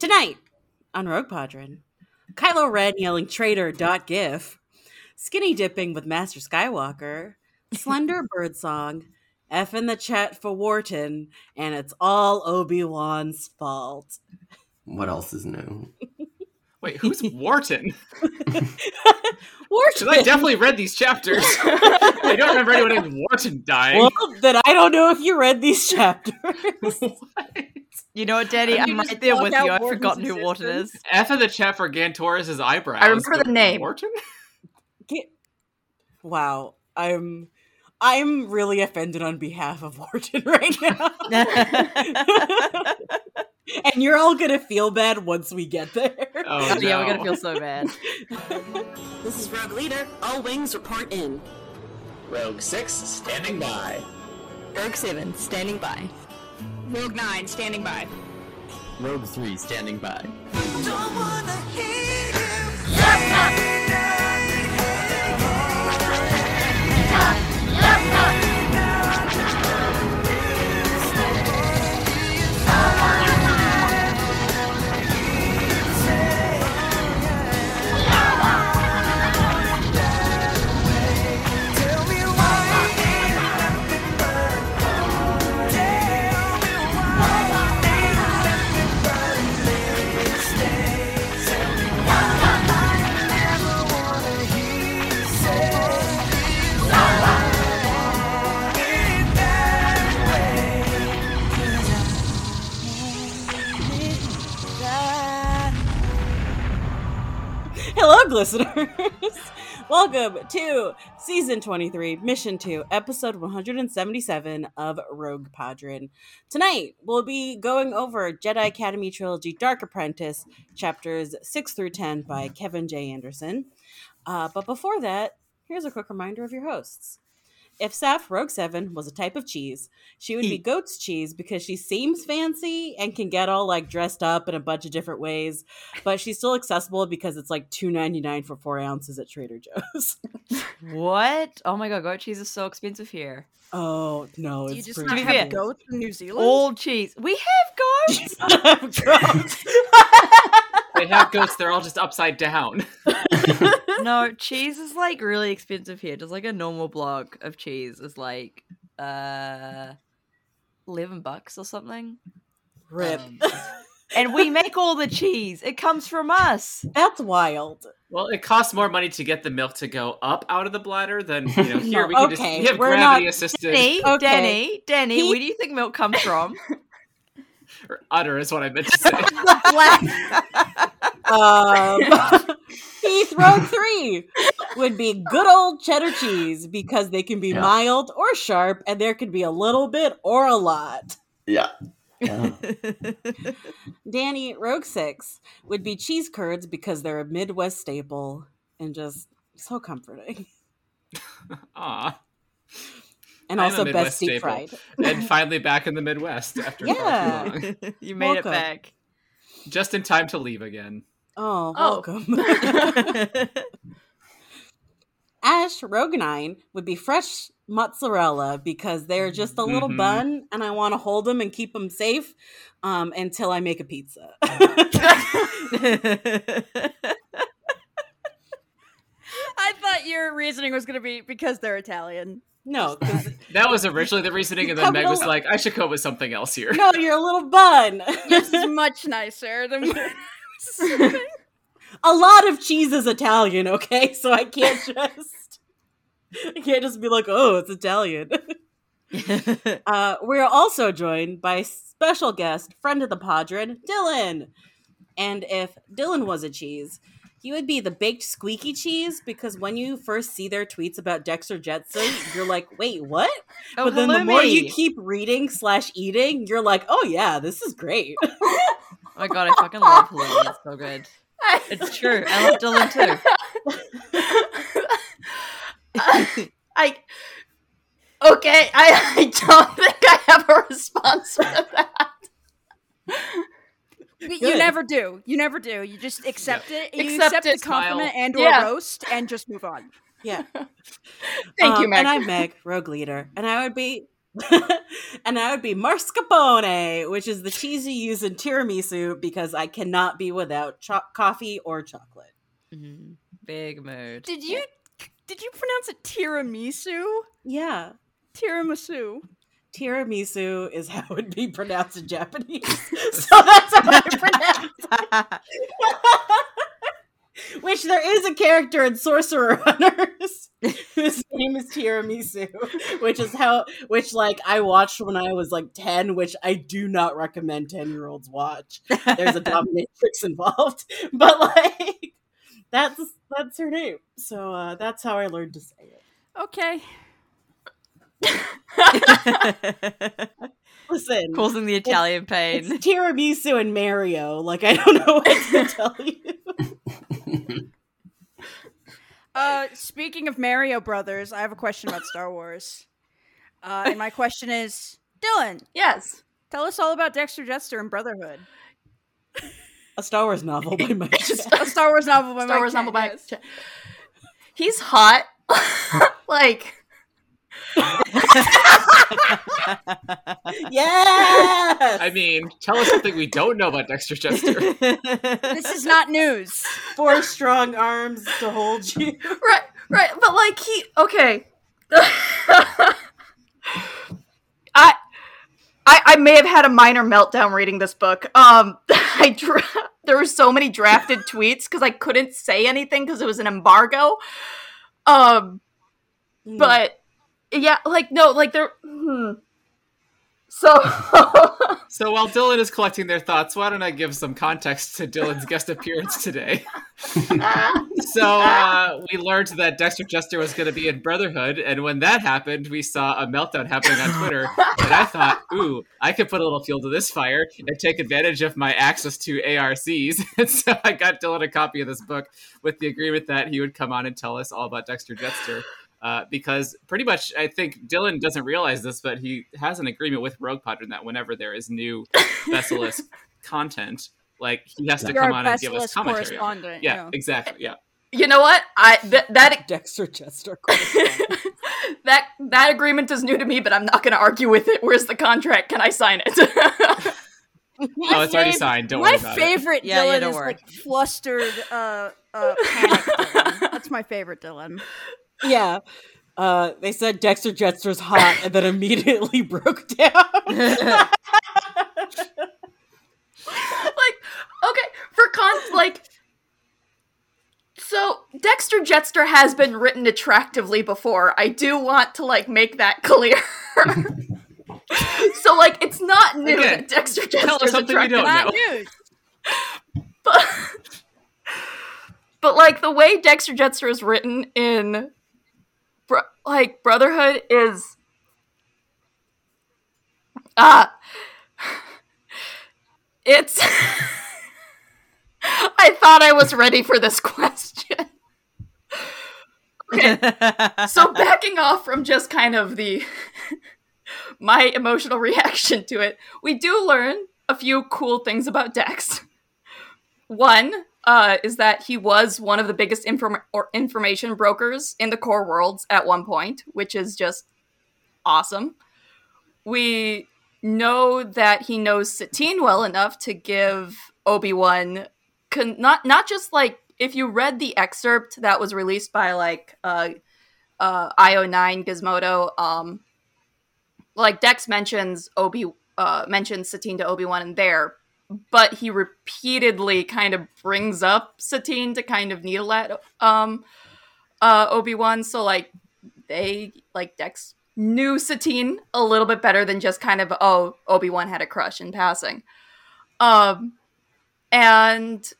Tonight on Rogue Podron, Kylo Ren yelling traitor dot gif, skinny dipping with Master Skywalker, Slender Birdsong, F in the chat for Wharton, and it's all Obi-Wan's fault. What else is new? Wait, who's Wharton? Wharton! I definitely read these chapters. I don't remember anyone named Wharton dying. Well, then I don't know if you read these chapters. What? You know what, Daddy? I'm right there with out you. I've Wharton's forgotten who Wharton is. existence? F in the chat for Gantoris' eyebrows. I remember the name. Wharton? Wow, I'm I'm really offended on behalf of Wharton right now. and you're all gonna feel bad once we get there. Oh, oh yeah, we're gonna feel so bad. This is Rogue Leader. All wings report in. Rogue 6 standing by. Rogue 7, standing by. Rogue 9, standing by. Rogue 3 standing by. Listeners. Welcome to season 23, mission 2, episode 177 of Rogue Podron. Tonight, we'll be going over Jedi Academy Trilogy Dark Apprentice, chapters 6 through 10 by Kevin J. Anderson. Uh, but before that, here's a quick reminder of your hosts. If Saf Rogue 7 was a type of cheese, she would be goat's cheese because she seems fancy and can get all like dressed up in a bunch of different ways, but she's still accessible because it's like two ninety nine for four ounces at Trader Joe's. What? Oh my god, goat cheese is so expensive here. oh no, Do you just pretty not have goats in New Zealand? Old cheese. We have goats. Gross. They have ghosts, they're all just upside down. no, cheese is like really expensive here. Just like a normal block of cheese is like uh eleven bucks or something. Rip. Um, and we make all the cheese. It comes from us. That's wild. Well, it costs more money to get the milk to go up out of the bladder than, you know, here No, we can just okay, we have we're gravity not- assisted Danny, Okay. Danny, Danny, He- where do you think milk comes from? or udder is what I meant to say. Um, Heath Rogue 3 would be good old cheddar cheese because they can be Yeah. mild or sharp, and there could be a little bit or a lot. Yeah. Yeah. Danny Rogue 6 would be cheese curds because they're a Midwest staple and just so comforting. Aw. And I am also Midwest best deep staple. fried. And finally back in the Midwest after far Yeah. too long. you made Welcome. it back. Just in time to leave again. Oh, Oh. welcome. Ash Rogue 9 would be fresh mozzarella because they're just a little Mhm. bun and I want to hold them and keep them safe um, until I make a pizza. I thought your reasoning was going to be because they're Italian. No, 'cause- That was originally the reasoning, and then Meg was like, I should go with something else here. no, you're a little bun. This is much nicer than a lot of cheese is Italian, okay? So I can't just I can't just be like, oh, it's Italian. uh, we're also joined by special guest, friend of the Podron, Dylan. And if Dylan was a cheese, he would be the baked squeaky cheese because when you first see their tweets about Dexter Jettster, you're like, wait, what? oh, but then the more you keep reading slash eating, you're like, oh yeah, this is great. Oh my god, I fucking love halloumi. It's so good. It's true. I love Dylan too. I okay. I, I don't think I have a response for that. You never do. You never do. You just accept it. You Accept accept, it, the compliment smile. and or Yeah. roast and just move on. yeah. Thank you, Um, Meg. And I'm Meg, Rogue Leader, and I would be and I would be mascarpone, which is the cheese you use in tiramisu because I cannot be without cho- coffee or chocolate. Mhm. Big mood. Did you did you pronounce it tiramisu? Yeah. Tiramisu. Tiramisu is how it would be pronounced in Japanese. so that's how I pronounce it. Which there is a character in Sorcerer Hunters whose name is Tiramisu, which is how, which like I watched when I was like 10, which I do not recommend 10 year olds watch. There's a dominatrix involved, but like that's that's her name. So uh, that's how I learned to say it. Okay. Listen, Causing the Italian pain. It's tiramisu and Mario. Like I don't know what to tell you. Uh, speaking of Mario Brothers, I have a question about Star Wars. Uh, and my question is, Dylan, Yes. tell us all about Dexter Jettster and Brotherhood. A Star Wars novel by Mike. Just A Star Wars novel by Star Mike Wars novel by. Chang, yes. He's hot. like yes. I mean, tell us something we don't know about Dexter Chester. This is not news. four strong arms to hold you. right, right, but like he okay. I, I I may have had a minor meltdown reading this book. Um, I dra- there were so many drafted tweets because I couldn't say anything because it was an embargo. Um, but yeah, like no, like there. Hmm. So So while Dylan is collecting their thoughts, why don't I give some context to Dylan's guest appearance today? so uh, we learned that Dexter Jettster was going to be in Brotherhood, and when that happened, we saw a meltdown happening on Twitter. and I thought, ooh, I could put a little fuel to this fire and take advantage of my access to ARCs. and so I got Dylan a copy of this book with the agreement that he would come on and tell us all about Dexter Jettster. Uh, because pretty much, I think Dylan doesn't realize this, but he has an agreement with Rogue Podron that whenever there is new Basilisk content, like he has to You're come on and give us Basilisk commentary. on it. correspondent. Yeah, yeah. exactly. Yeah. you know what? I th- that Dexter Chester. that that agreement is new to me, but I'm not going to argue with it. Where's the contract? Can I sign it? oh, it's already signed. Don't my worry about it. My favorite Yeah, yeah, Dylan don't is worry. like flustered, uh, uh, panic Dylan. That's my favorite Dylan. Yeah. Uh, they said Dexter Jettster's hot and then immediately broke down. like, okay, for con, like, so Dexter Jettster has been written attractively before. I do want to like make that clear. so, like, it's not new Again, that Dexter tell us Jettster's something we attractive, don't know. news. but, but like the way Dexter Jettster is written in, bro- like Brotherhood is, ah, it's. I thought I was ready for this question. Okay, so backing off from just kind of the my emotional reaction to it, we do learn a few cool things about Dex. One uh, is that he was one of the biggest inform- or information brokers in the core worlds at one point, which is just awesome. We know that he knows Satine well enough to give Obi Wan con- not not just like if you read the excerpt that was released by like uh, uh, IO9 Gizmodo, um, like Dex mentions Obi uh, mentions Satine to Obi Wan in there, but he repeatedly kind of brings up Satine to kind of needle at um, uh, Obi Wan. So like they like Dex knew Satine a little bit better than just kind of oh Obi Wan had a crush in passing. Um, and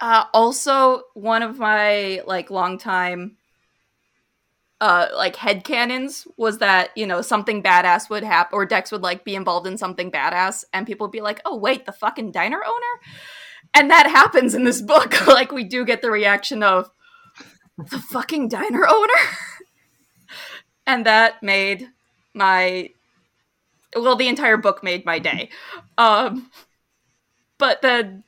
uh, also one of my like longtime uh like headcanons was that you know something badass would happen or dex would like be involved in something badass and people would be like oh wait the fucking diner owner? And that happens in this book. Like we do get the reaction of the fucking diner owner? And that made my well the entire book made my day. Um but the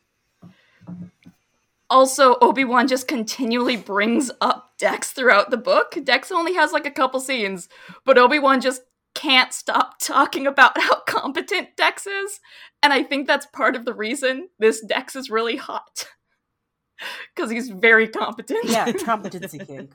also obi-wan just continually brings up dex throughout the book dex only has like a couple scenes but obi-wan just can't stop talking about how competent Dex is, and I think that's part of the reason this Dex is really hot. Because he's very competent. Yeah, competency king.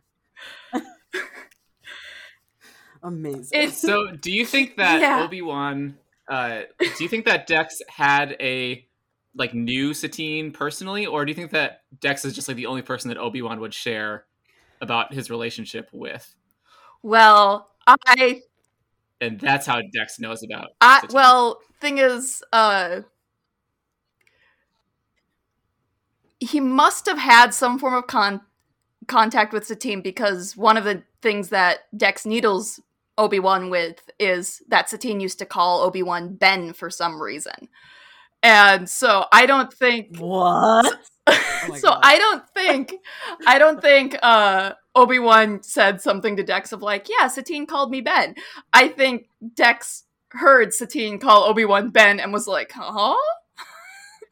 Amazing. It's So, do you think that Yeah. Obi Wan? Uh, do you think that Dex had a like new Satine personally, or do you think that Dex is just like the only person that Obi Wan would share about his relationship with, well, I and that's how Dex knows about? I well, thing is, uh he must have had some form of con- contact with Satine because one of the things that Dex needles Obi-Wan with is that Satine used to call Obi-Wan Ben for some reason. And so I don't think what? my so I don't think I don't think uh Obi-Wan said something to Dex of like, yeah, Satine called me Ben. I think Dex heard Satine call Obi-Wan Ben and was like, huh?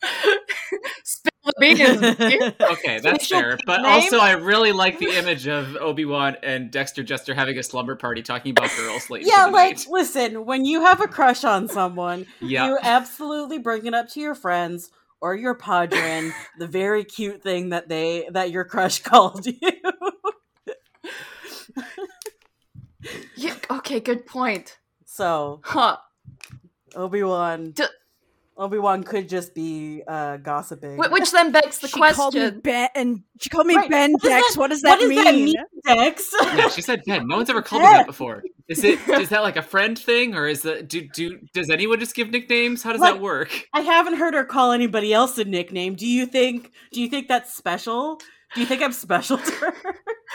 Spill the beans. Okay, that's fair. But name? also, I really like the image of Obi Wan and Dexter Jettster having a slumber party talking about girls late. Yeah, like night. listen, when you have a crush on someone, yeah, you absolutely bring it up to your friends or your padrin, the very cute thing that they that your crush called you. yeah, okay, good point. so Huh. Obi Wan, D- Obi Wan could just be uh, gossiping. Wh- Which then begs the she called me question. Ben, and she called me Right. Ben What does Dex. that- what does what that does mean? that mean, Dex? yeah. She said Ben. No one's ever called me that before. Is it? Is that like a friend thing, or is that do do? Does anyone just give nicknames? How does Like- that work? I haven't heard her call anybody else a nickname. Do you think? Do you think that's special? Do you think I'm special to her?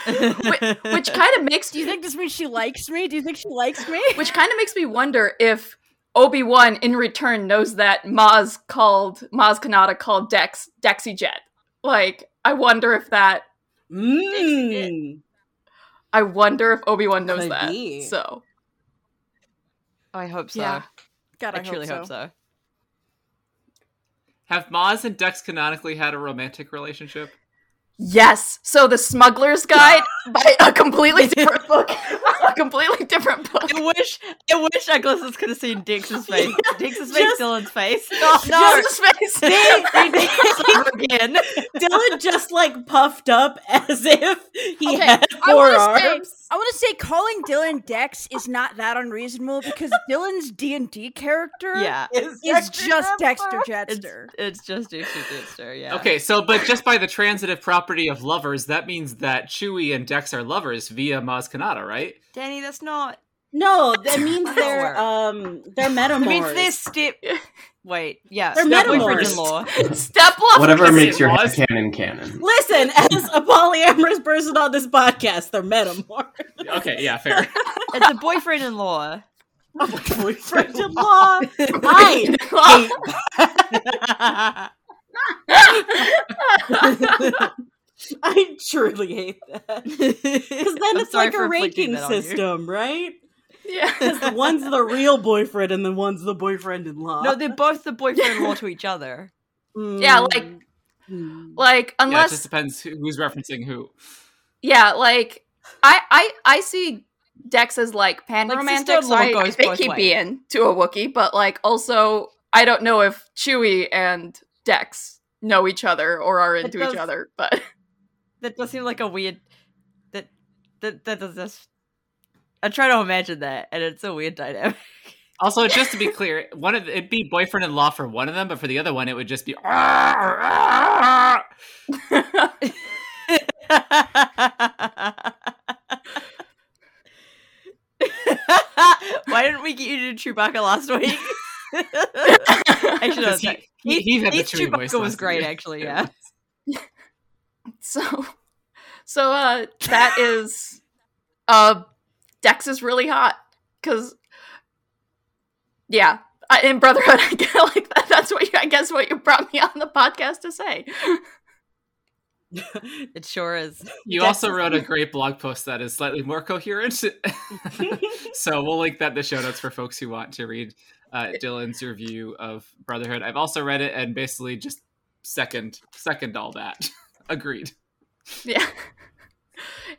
Wh- which kind of makes Do you think this means she likes me? Do you think she likes me? which kind of makes me wonder if Obi-Wan in return knows that Maz called Maz Kanata called Dex Dexy Jet. Like, I wonder if that Mm. I wonder if Obi-Wan knows Could that. be. So I hope so. Yeah. God, I, I, truly hope hope so. Have Maz and Dex canonically had a romantic relationship? Yes. So the Smuggler's Guide by a completely different book. a completely different book. I wish, I wish our could have seen Dix's face. Dix's face, Just- Dylan's face. No, his face. They- they did again. Dylan just like puffed up as if he Okay, had four wanna say- arms. I want to say calling Dylan Dex is not that unreasonable because Dylan's D and D character Yeah, Is is Dexter just Jettster? Dexter it's, Jettster. it's just Dixie Jettster. Yeah. Okay, so but just by the transitive property of lovers, that means that Chewie and Dex are lovers via Maz Kanata, right? Danny, that's not. No, that means they're um they're That metamours. means they're step. Wait, yeah, They're step metamours. boyfriend-in-law. Step love. Whatever makes your was? canon canon. Listen, as a polyamorous person on this podcast, they're metamours. Okay, yeah, fair. It's a boyfriend-in-law. Boyfriend-in-law. I I truly hate that. Because then I'm it's like a ranking that on you. system, right? Yeah. Because the one's the real boyfriend and the one's the boyfriend-in-law. No, they're both the boyfriend-in-law to each other. Yeah, like- Mm. Like yeah, it just depends who's referencing who. Yeah, like I I I see Dex as like pan Like, romantic, so sister-in-law I, I think he'd be ways. in to a Wookiee, but like also I don't know if Chewie and Dex know each other or are into does- each other, but That does seem like a weird. That that that does this. I try to imagine that, and it's a weird dynamic. Also, just to be clear, one of it'd be boyfriend-in-law for one of them, but for the other one, it would just be. Why didn't we get you to Chewbacca last week? actually, no, Because he, that- he, he had the Heath Chewie voice. Chewbacca was great, week. actually. Yeah. so so uh that is uh Dex is really hot cuz yeah, I, in Brotherhood I get like that, that's what you, I guess what you brought me on the podcast to say. It sure is. You Dex also is- wrote a great blog post that is slightly more coherent. so we'll link that in the show notes for folks who want to read uh, Dylan's review of Brotherhood. I've also read it and basically just second second all that. Agreed. Yeah.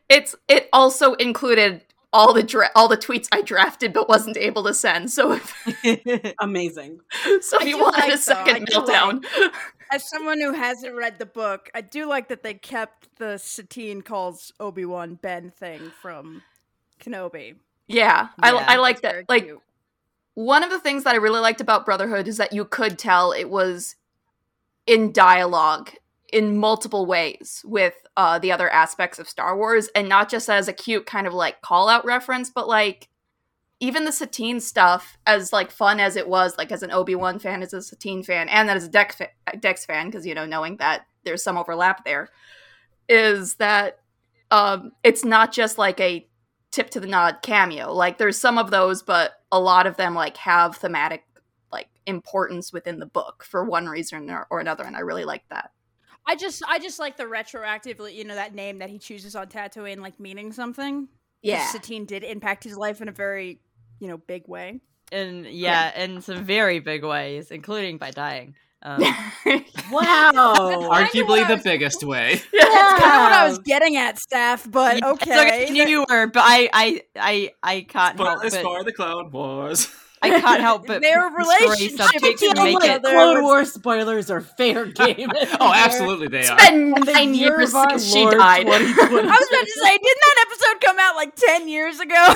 It's it also included all the dra- all the tweets I drafted but wasn't able to send. So if, Amazing. so if you do wanted like, a second I do meltdown, As someone who hasn't read the book, I do like that they kept the Satine calls Obi Wan Ben thing from Kenobi. yeah, I, Yeah, I like that. Like cute. one of the things that I really liked about Brotherhood is that you could tell it was in dialogue in multiple ways with uh, the other aspects of Star Wars, and not just as a cute kind of like call out reference, but like even the Satine stuff, as like fun as it was, like as an Obi Wan fan, as a Satine fan, and as a Dex, fa- Dex fan, because you know knowing that there's some overlap there, is that um, it's not just like a tip to the nod cameo. Like there's some of those, but a lot of them like have thematic like importance within the book for one reason or, or another, and I really like that. I just I just like the retroactively, you know, that name that he chooses on Tatooine like meaning something. Yeah, Satine did impact his life in a very, you know, big way. And yeah, in some very big ways, including by dying. Um, Wow. Arguably the biggest way. Yeah, That's kind of what I was getting at, staff. But yeah, it's okay, I knew you were, but I, I, I, I can't help Spoilers but for the Clone Wars. I can't help but Their destroy relationship subjects and between make like it. Clone was- Wars spoilers are fair game. oh, absolutely they are. been In the nine year years of our since she Lord died. I was about to say, didn't that episode come out like ten years ago?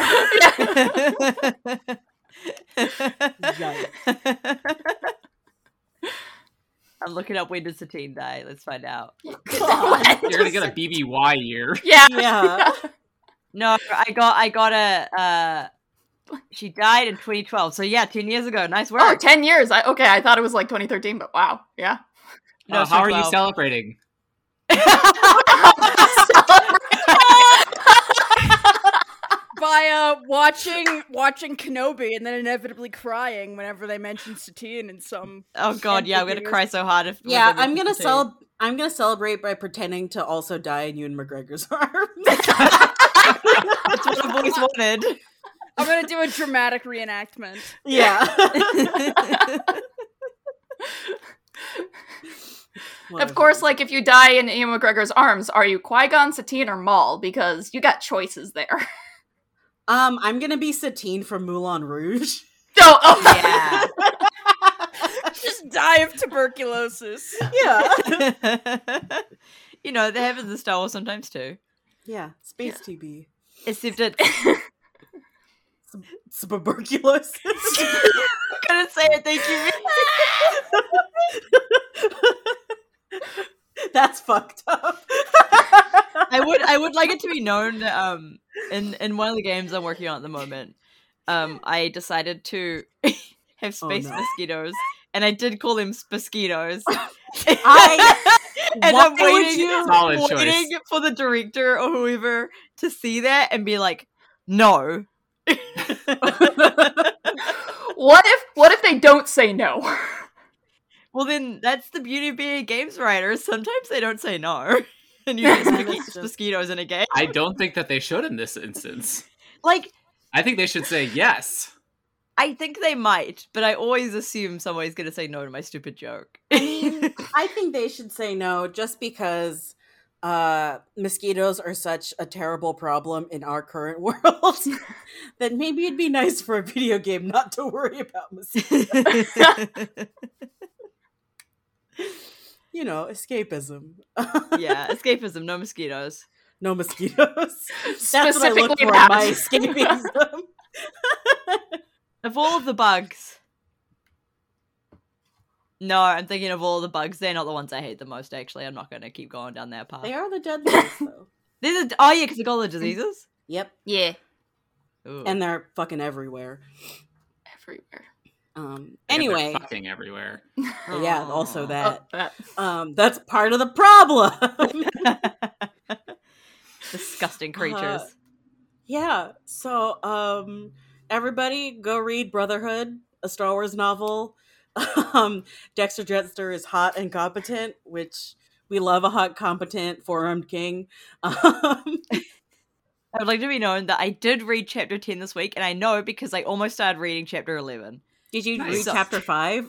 I'm looking up when did Satine die. Let's find out. What? You're gonna get a BBY year. Yeah. Yeah. No, I got, I got a. Uh, she died in 2012, so yeah, 10 years ago. Nice work. Oh, 10 years. I, okay, I thought it was like 2013, but wow. Yeah. No, Uh, how are you celebrating? By uh, watching watching Kenobi and then inevitably crying whenever they mention Satine in some. Oh god, yeah, I'm gonna cry so hard if. Yeah, I'm gonna Satine. cel- I'm gonna celebrate by pretending to also die in Ewan McGregor's arms. That's what I've always wanted. I'm gonna do a dramatic reenactment. yeah. Of course, like if you die in Ewan McGregor's arms, are you Qui Gon, Satine, or Maul? Because you got choices there. Um, I'm gonna be Satine from Moulin Rouge. No, oh, Yeah. Just die of tuberculosis. Yeah. you know, they happen in the Star Wars sometimes too. Yeah. Space TB. Except it. Tuberculosis. I couldn't say it. Thank you. That's fucked up. I would. I would like it to be known that um, in in one of the games I'm working on at the moment, um, I decided to have Oh, space no. mosquitoes, and I did call them mosquitoes. I- and Why I'm would waiting, you? Choice. waiting for the director or whoever to see that and be like, "No." what if what if they don't say no? Well, then that's the beauty of being a games writer. Sometimes they don't say no, and you get That's mosqui- just- mosquitoes in a game. I don't think that they should in this instance. Like, I think they should say yes. I think they might, but I always assume somebody's going to say no to my stupid joke. I mean, I think they should say no just because uh mosquitoes are such a terrible problem in our current world that maybe it'd be nice for a video game not to worry about mosquitoes. You know, escapism. yeah, escapism, no mosquitoes. no mosquitoes. That's what I look Specifically for in my escapism. Of all of the bugs. No, I'm thinking of all the bugs. They're not the ones I hate the most, actually. I'm not going to keep going down that path. they are the deadliest though. These are, oh, yeah, because they got all the diseases. Yep. Yeah, Ooh. And they're fucking everywhere. everywhere. Um And they're anyway, fucking everywhere. yeah, also that. Oh, that- Um that's part of the problem. Disgusting creatures. Uh, Yeah. So, um, everybody go read Brotherhood, a Star Wars novel. Um, Dexter Jettster is hot and competent, which we love a hot, competent, four-armed king. Um, I would like to be known that I did read chapter 10 this week, and I know because I almost started reading chapter 11. did you Nice. read chapter five?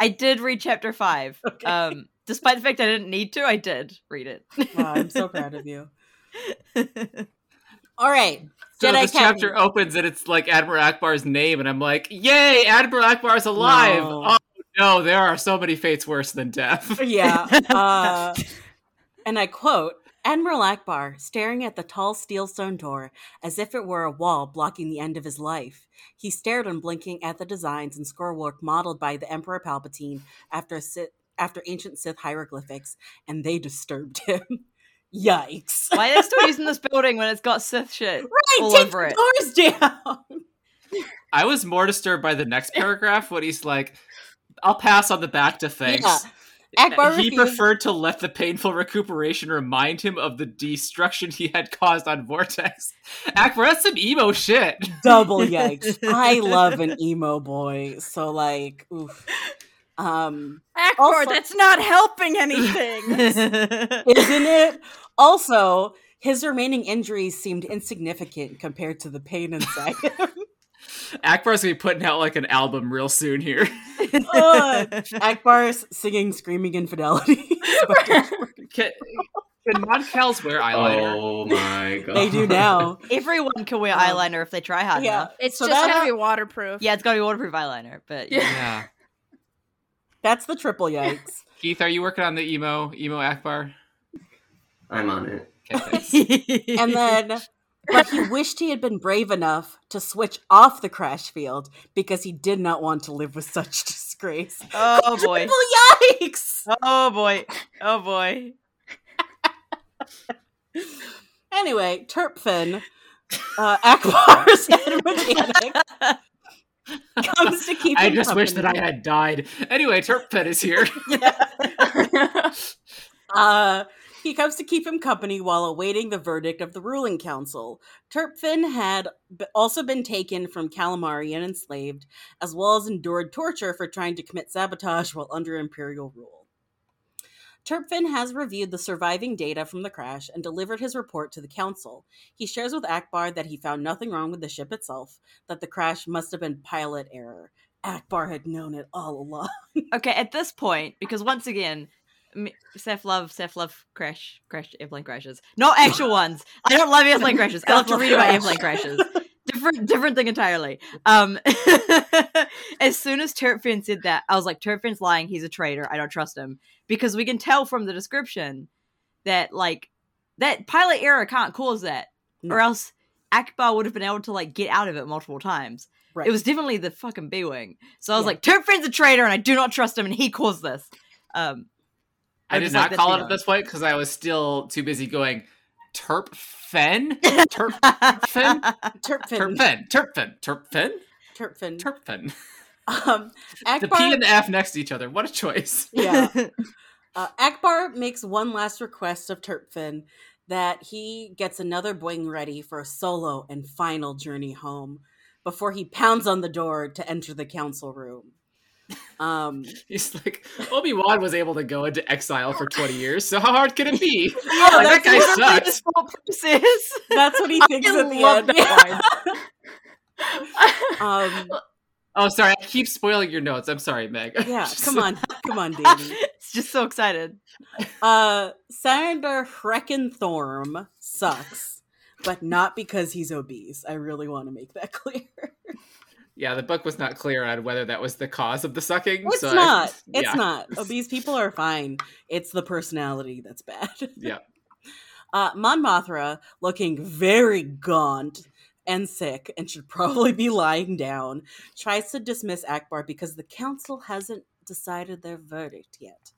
I did read chapter 5. Okay. Um, despite the fact I didn't need to, I did read it. wow, I'm so proud of you. All right. So Jedi this chapter opens and it's like Admiral Ackbar's name, and I'm like, "Yay, Admiral Ackbar's alive!" No. Oh no, there are so many fates worse than death. Yeah. Uh, and I quote Admiral Ackbar, staring at the tall steel stone door as if it were a wall blocking the end of his life. He stared unblinking at the designs and scrollwork modeled by the Emperor Palpatine after Sith, after ancient Sith hieroglyphics, and they disturbed him. Yikes. Why are they still using this building when it's got Sith shit Right, all take over the it? doors down. I was more disturbed by the next paragraph when he's like, "I'll pass on the back to thanks." Yeah. Ackbar he refused- preferred to let the painful recuperation remind him of the destruction he had caused on Vortex. Ackbar, that's some emo shit. double yikes. I love an emo boy. So like oof. Um Ackbar, Also- that's not helping anything. isn't it? Also, his remaining injuries seemed insignificant compared to the pain inside him. Ackbar's gonna be putting out like an album real soon here. Ugh. Ackbar's singing screaming infidelity. Can, can Moncals wear eyeliner? Oh my god. they do now. Everyone can wear Um, eyeliner if they try hard Yeah. enough. it's So just that- gotta be waterproof. Yeah, it's got to be waterproof eyeliner, but Yeah. Yeah. That's the triple yikes. Keith, are you working on the emo emo Ackbar? I'm on it. Okay. And then but he wished he had been brave enough to switch off the crash field because he did not want to live with such disgrace. oh boy, Triple yikes! oh boy, oh boy. Anyway, Terpfen, uh, Ackbar's head mechanic, comes to keep I just wish that I had died. Anyway, Terpfen is here. Uh, he comes to keep him company while awaiting the verdict of the ruling council. Terpfen had b- also been taken from Calamari and enslaved, as well as endured torture for trying to commit sabotage while under imperial rule. Terpfen has reviewed the surviving data from the crash and delivered his report to the council. He shares with Ackbar that he found nothing wrong with the ship itself, that the crash must have been pilot error. Ackbar had known it all along. Okay, at this point, because once again, Seth love Seth love crash crash airplane crashes, not actual ones. I don't love airplane crashes. I love to read about airplane crashes. Different different thing entirely. Um, as soon as Terpfen said that, I was like, Terpfen's lying. He's a traitor. I don't trust him because we can tell from the description that like that pilot error can't cause that, No. or else Ackbar would have been able to like get out of it multiple times. Right. It was definitely the fucking B wing. So I was Yeah. like, Terpfen's a traitor, and I do not trust him, and he caused this. Um, I I'm did not like, call it at this point because I was still too busy going Terp Fen? Terp Fen? Turpfin. Terpfen. Terpfen. Terpfen? Turpfin. Terpfen. Um, The P and the F next to each other. What a choice. yeah. Uh, Ackbar makes one last request of Terpfen that he gets another B wing ready for a solo and final journey home before he pounds on the door to enter the council room. Um, He's like, Obi Wan was able to go into exile for 20 years, so how hard could it be? yeah, Like, that guy sucks. his thought that's what he thinks at the love end. that um, Oh, sorry. I keep spoiling your notes. I'm sorry, Meg. yeah, come on, come on, Davey. it's just so excited. Uh, Senator Hreckenthorm sucks, but not because he's obese. I really want to make that clear. Yeah, the book was not clear on whether that was the cause of the sucking. It's so I- not. It's yeah. not. Obese people are fine. It's the personality that's bad. Yeah. Uh, Mon Mothma, looking very gaunt and sick and should probably be lying down, tries to dismiss Ackbar because the council hasn't decided their verdict yet.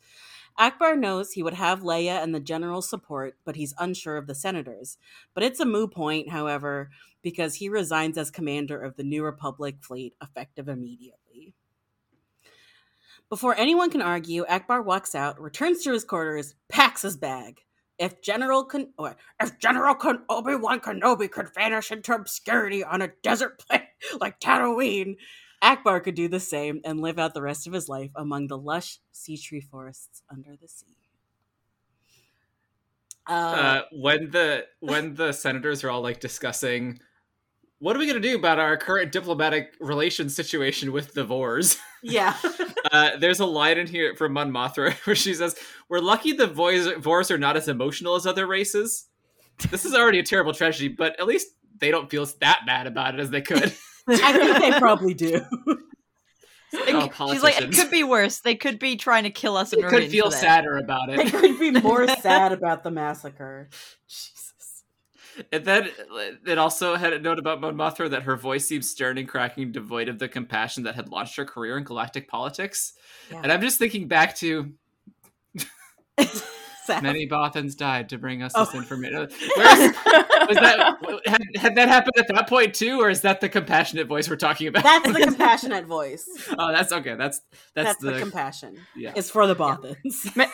Ackbar knows he would have Leia and the general's support, but he's unsure of the senators. But it's a moo point, however, because he resigns as commander of the New Republic fleet effective immediately. Before anyone can argue, Ackbar walks out, returns to his quarters, packs his bag. If General Ken- or if General Ken- Obi Wan Kenobi could vanish into obscurity on a desert planet like Tatooine, Ackbar could do the same and live out the rest of his life among the lush sea tree forests under the sea. Uh, Uh, when the when the senators are all like discussing what are we going to do about our current diplomatic relations situation with the Vors? yeah. Uh, there's a line in here from Mon Mothma where she says, "We're lucky the Vors, Vors are not as emotional as other races." this is already a terrible tragedy, but at least they don't feel that bad about it as they could. I think they probably do. It Oh, she's like, it could be worse. They could be trying to kill us They and could feel for sadder about they it. could be more sad about the massacre. Jesus. And then it also had a note about Mon Mothma that her voice seems stern and cracking, devoid of the compassion that had launched her career in galactic politics. Yeah. And I'm just thinking back to Sad. many Bothans died to bring us Oh. this information. Uh, Where's, was that had, had that happened at that point too, or is that the compassionate voice we're talking about? That's the compassionate voice. oh, that's okay. That's that's, That's, the, the, compassion. yeah. It's for the Bothans. Ma-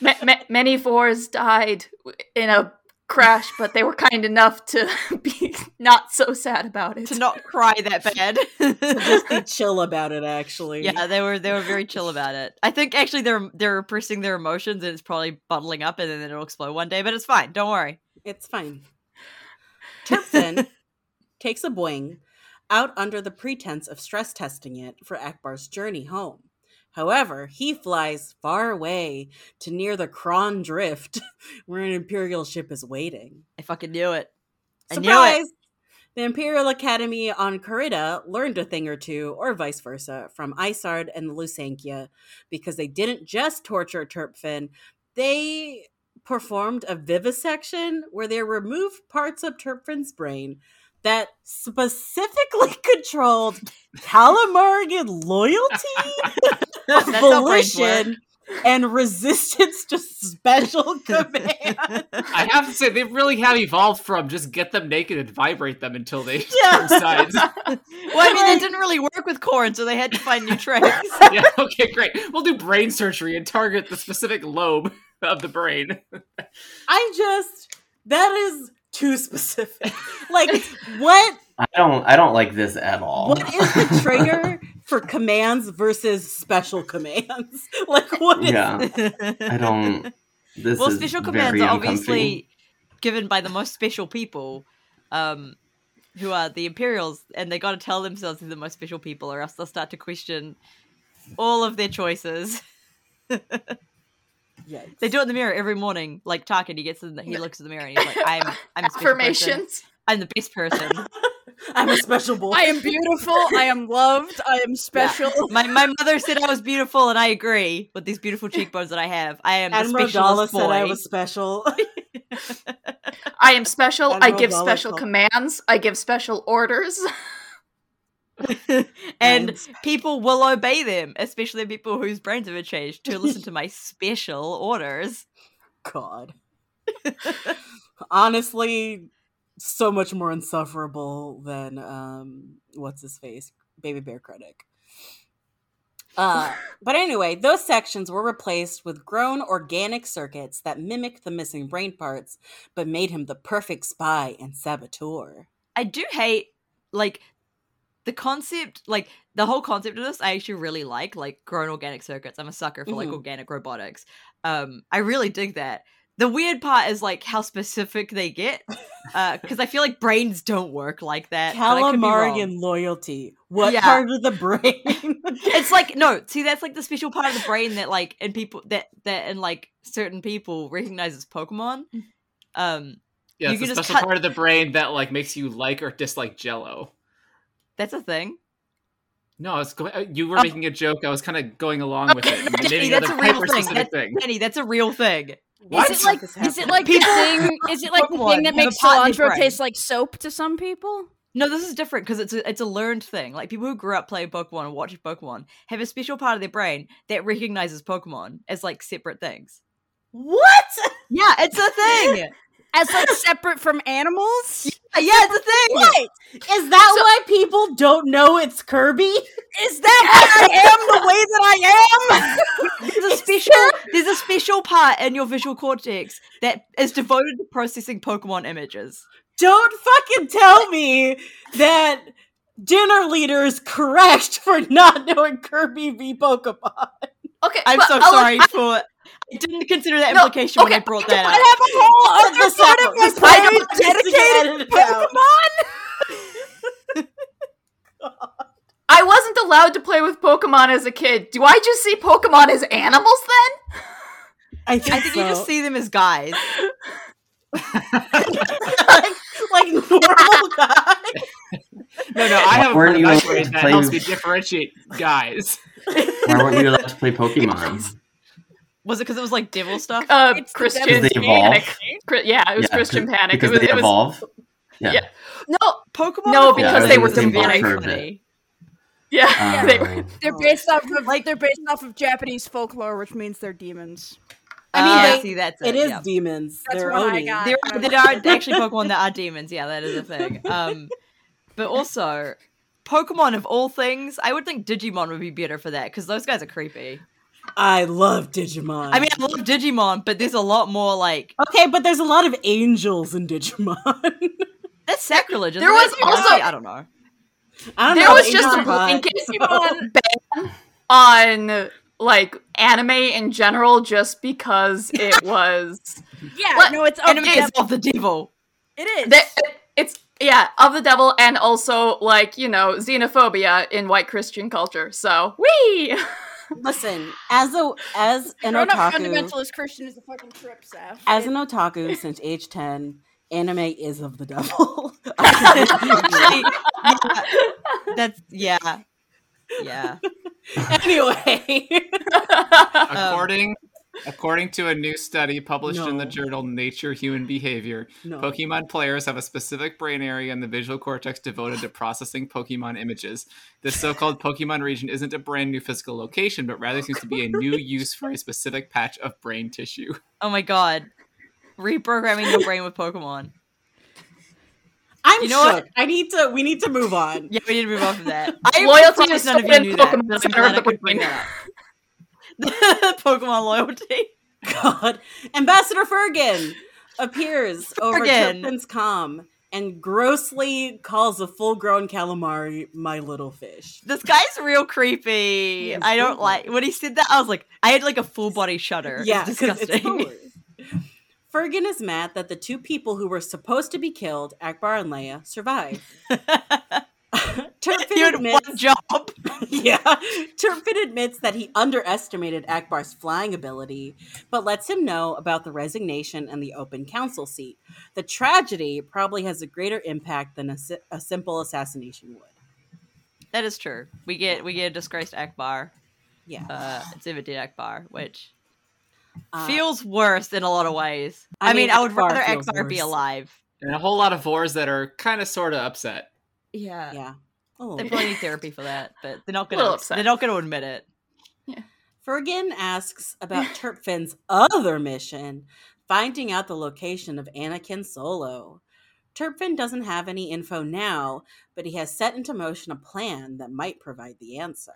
ma- ma- many fours died in a crash, but they were kind enough to be not so sad about it. to not cry that bad. Just be chill about it, actually. yeah, they were they were very chill about it. I think actually they're they're repressing their emotions and it's probably bottling up and then it'll explode one day. But it's fine. Don't worry. It's fine. Turpin takes a B wing out under the pretense of stress testing it for Ackbar's journey home. However, he flies far away to near the Kron Drift, where an Imperial ship is waiting. I fucking knew it. I knew it. Surprise! The Imperial Academy on Carida learned a thing or two, or vice versa, from Isard and the Lusankya, because they didn't just torture Terpfen, they performed a vivisection where they removed parts of Terpfen's brain that specifically controlled Calamarian loyalty, That's how brains work. volition, and resistance to special command. I have to say they really have evolved from just get them naked and vibrate them until they Yeah. turn sides. Well, I mean, that didn't really work with Corran, so they had to find new tricks. yeah, okay, great. We'll do brain surgery and target the specific lobe of the brain. I just that is too specific. Like what I don't. I don't like this at all. what is the trigger for commands versus special commands? Like what is Yeah. I don't. This well, special very commands are obviously given by the most special people, um, who are the Imperials, and they got to tell themselves they're the most special people, or else they'll start to question all of their choices. Yikes. They do it in the mirror every morning. Like talking. he gets in, the, he looks in the mirror and he's like, "I'm, I'm a special person. Affirmations. I'm the best person." I'm a special boy. I am beautiful. I am loved. I am special. My my mother said I was beautiful, and I agree with these beautiful cheekbones that I have. I am the Admiral specialist Daala boy. said I was special. I am special. I give Daala special told- commands. I give special orders. and people will obey them, especially people whose brains have been changed to listen to my special orders. God. Honestly, so much more insufferable than um what's his face? Baby Bear Critic. Uh, but anyway, those sections were replaced with grown organic circuits that mimicked the missing brain parts, but made him the perfect spy and saboteur. I do hate like the concept, like the whole concept of this. I actually really like like grown organic circuits. I'm a sucker for like Mhm. organic robotics. Um, I really dig that. The weird part is like how specific they get, because I feel like brains don't work like that. but I could. Calamarian loyalty. What Yeah. part of the brain? it's like no see that's like the special part of the brain that like in people that that in like certain people recognize as pokemon um Yeah, it's a special cut- part of the brain that like makes you like or dislike Jello. That's a thing No, it's go- uh, you were Oh. making a joke. I was kind of going along with it. and Jenny, that's a real thing specific that's, thing. Jenny, that's a real thing What? Is it like Is is it happening? like the thing? Is it like the Pokemon thing that makes pot in their cilantro taste like soap to some people? no this is different because it's a, it's a learned thing like people who grew up playing pokemon and watching pokemon have a special part of their brain that recognizes pokemon as like separate things what? yeah it's a thing As like separate from animals? yeah it's a thing What? Is that why people don't know it's Kirby? Is that why I am the way that I am? there's a special there's a special part in your visual cortex that is devoted to processing pokemon images Don't fucking tell me that dinner leader is correct for not knowing Kirby v Pokemon. Okay, I'm so sorry for. I didn't consider that No, implication when I brought that I up. I have a whole other This part of my this brain just to get dedicated to. Pokemon. I wasn't allowed to play with Pokemon as a kid. Do I just see Pokemon as animals then? I think, I think you just see them as guys. Like, like normal guys. No, no, I have a Weren't you nice allowed way to that play- helps me differentiate guys. Why weren't you allowed to play Pokemon? Was it because it was like devil stuff? Uh, It's the Christian they. Panic. Cri- Yeah, it was Yeah, Christian 'cause- Panic. Because it was, they it was, evolve. Yeah. Yeah. No, Pokemon. No, because Yeah, they I were was in demonic. boat for a bit. funny. yeah, they were. Oh. They're based off of like they're based off of Japanese folklore, which means they're demons. I mean, Uh, they- see, that's It it. is yeah. demons. That's They're what I Oni. got. There, there are actually Pokemon that are demons. Yeah, that is a thing. Um, but also, Pokemon of all things, I would think Digimon would be better for that because those guys are creepy. I love Digimon. I mean, I love Digimon, but there's a lot more like okay, but there's a lot of angels in Digimon. that's sacrilege. There isn't was it? also- I don't know. I don't There know, was just angels a are hot, blanket so- ban on like anime in general, just because it was Yeah, What? no, it's of Enemy the is devil. of the devil. It is. that it's yeah of the devil and also like you know xenophobia in white Christian culture. So we Listen, as a as an Grown up otaku, fundamentalist Christian is a fucking trip, Seth. as an otaku since age ten, anime is of the devil. Yeah, that's yeah, yeah. anyway, According according to a new study published in the journal Nature Human Behavior, no. Pokemon players have a specific brain area in the visual cortex devoted to processing Pokemon images. This so-called Pokemon region isn't a brand new physical location, but rather seems to be a new use for a specific patch of brain tissue. Oh my god, reprogramming your brain with Pokemon. I'm You know what? shook. I need to. We need to move on. Yeah, we need to move on from that. I Loyalty promise is none of you knew that. Pokemon but I'm glad I could bring that up. Pokemon loyalty. God, Ambassador Furgan appears over. Terpfen's com and grossly calls a full-grown calamari my little fish. This guy's real creepy. I don't like when he said that. I was like, I had like a full body shudder. Yeah, it's disgusting. it's. Furgan is mad that the two people who were supposed to be killed, Ackbar and Leia, survived. Terpfen you had admits, one job. yeah, Terpfen admits that he underestimated Ackbar's flying ability, but lets him know about the resignation and the open council seat. The tragedy probably has a greater impact than a, a simple assassination would. That is true. We get we get a disgraced Ackbar. Yeah, Uh, it's Dead Ackbar, which Uh, feels worse in a lot of ways. I I, mean, mean, I would Ackbar rather feels Ackbar be alive. And a whole lot of Vors that are kind of sort of upset. Yeah. yeah. A little They bit. probably need therapy for that, but they're not gonna. They're not gonna admit it. Furgan asks about Terpfen's other mission, finding out the location of Anakin Solo. Terpfen doesn't have any info now, but he has set into motion a plan that might provide the answer.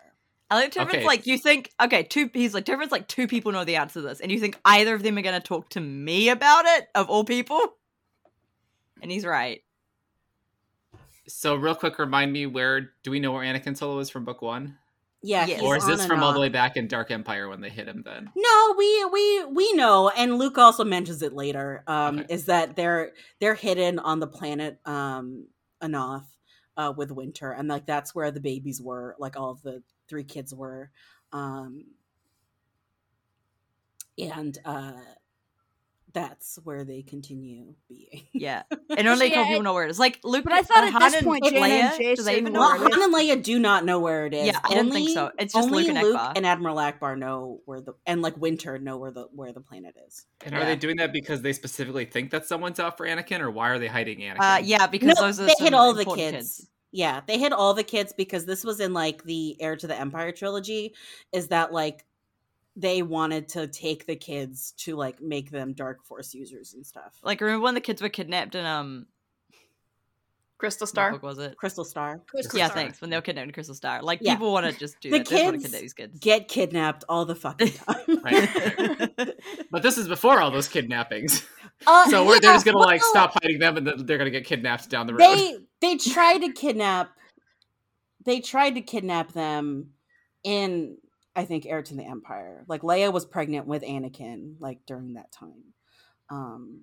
I like Terpfen's Okay. like you think okay, two he's like Terpfen's like two people know the answer to this, and you think either of them are gonna talk to me about it, of all people? And he's right. So, real quick, remind me where do we know where Anakin Solo is from book one? Yeah, Yes. or is this and from all the way back in Dark Empire when they hit him then? No, we we we know, and Luke also mentions it later. Um, Okay. Is that they're they're hidden on the planet um Anoth uh, with Winter, and like that's where the babies were, like all of the three kids were, um, and uh, that's where they continue being. Yeah. And only a couple Yeah, people know where it is. Like Luke But I thought uh, at Han this and point, Leia, Jaina and do they Jacen even know were Well, where it is? Han and Leia do not know where it is. Yeah, I didn't think so. It's just only Luke and Luke and Admiral Ackbar know where the and like Winter know where the where the planet is. And are Yeah. they doing that because they specifically think that someone's out for Anakin, or why are they hiding Anakin? Uh yeah, because No, those are they some hit all the important kids. Yeah, they hit all the kids because this was in like the Heir to the Empire trilogy. Is that like they wanted to take the kids to like make them Dark Force users and stuff. Like remember when the kids were kidnapped in um Crystal what Star. book was it? Crystal Star Crystal Yeah, Star. thanks. When they were kidnapped in Crystal Star. Like Yeah. people want to just do The that. They just want to kids kidnap these kids. get kidnapped all the fucking time. Right. But this is before all those kidnappings. Uh, So we're, they're just gonna like stop hiding them, and then they're gonna get kidnapped down the road. They they tried to kidnap. They tried to kidnap them in I think Heir to the Empire. Like Leia was pregnant with Anakin like during that time. Um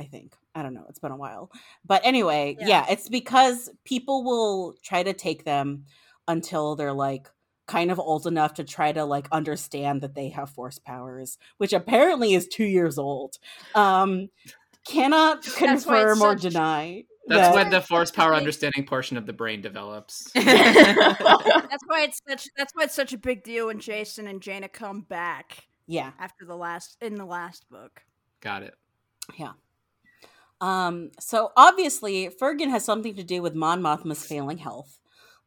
I think. I don't know. It's been a while. But anyway, Yeah. yeah, it's because people will try to take them until they're like kind of old enough to try to like understand that they have force powers, which apparently is 2 years old. Um cannot confirm or such- deny. That's that- when the force power understanding portion of the brain develops. That's why it's such. That's why it's such a big deal when Jacen and Jaina come back yeah, after the last in the last book. Got it. yeah. Um, so obviously, Furgan has something to do with Mon Mothma's failing health.